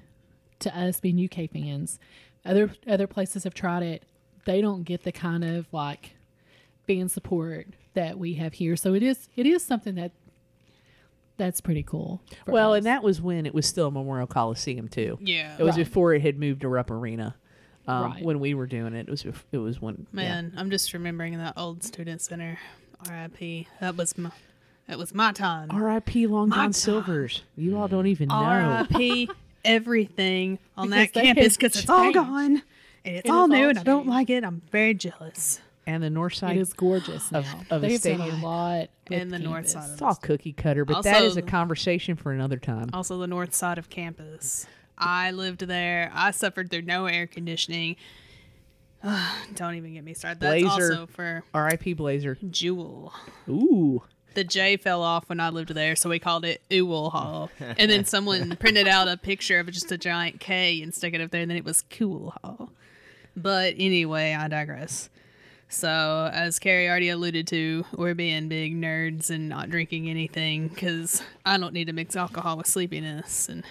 to us being UK fans. Other other places have tried it. They don't get the kind of like fan support that we have here. So it is it is something that that's pretty cool.
Well,
us.
and that was when it was still Memorial Coliseum too.
Yeah.
It was
Right.
before it had moved to Rupp Arena. Um,
Right.
When we were doing it, it was it was when yeah.
Man, I'm just remembering that old student center. R.I.P. That was my. That was my time.
R.I.P. Long
My
John
time.
Silver's. You all don't even know.
R.I.P. everything on
Because
that campus because it's all
changed.
gone and it's
It
all
is
new
all
and I don't like it. I'm very jealous.
And the north side
it is gorgeous now.
of- of the
They've done a lot with
And the north side
It's all cookie cutter, but that
Also-
is a conversation for another time.
Also, the north side of campus. I lived there. I suffered through no air conditioning. don't even get me started. That's
Blazer.
also for
R.I.P. Blazer.
Jewell.
Ooh.
the J fell off when I lived there, so we called it Ewell Hall. And then someone printed out a picture of just a giant K and stuck it up there, and then it was Cool Hall. But anyway, I digress. So, as Carrie already alluded to, we're being big nerds and not drinking anything because I don't need to mix alcohol with sleepiness. And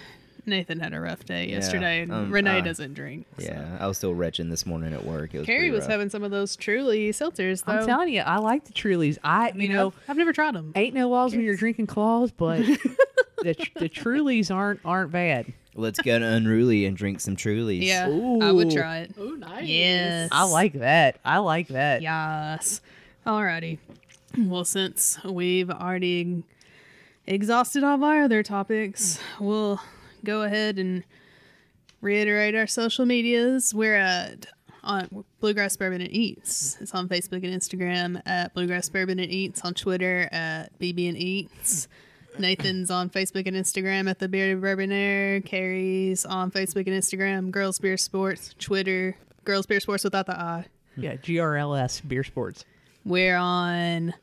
Nathan had a rough day yesterday, and
um,
Renee
uh,
doesn't drink. so.
Yeah, I was still retching this morning at work. It was
Carrie was
rough.
having some of those truly seltzers, though.
I'm telling you, I like the Trulies. I, you know,
I've never tried them.
ain't no laws when you're drinking claws, but the the Trulies aren't aren't bad.
Let's go to Unruly and drink some Trulies.
Yeah, I would try it.
Oh, nice.
Yes.
I like that. I like that.
Yes. Alrighty. Well, since we've already exhausted all of our other topics, we'll go ahead and reiterate our social medias. We're at on Bluegrass Bourbon and Eats. It's on Facebook and Instagram at Bluegrass Bourbon and Eats. On Twitter at BB and Eats. Nathan's on Facebook and Instagram at the Bearded Bourbonaire. Carrie's on Facebook and Instagram. Girls Beer Sports. Twitter. Girls Beer Sports without the I.
Yeah, GRLS Beer Sports.
We're on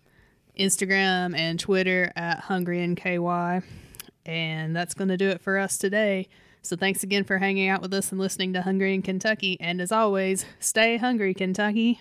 Instagram and Twitter at Hungry and KY. And that's going to do it for us today. So thanks again for hanging out with us and listening to Hungry in Kentucky. And as always, stay hungry, Kentucky.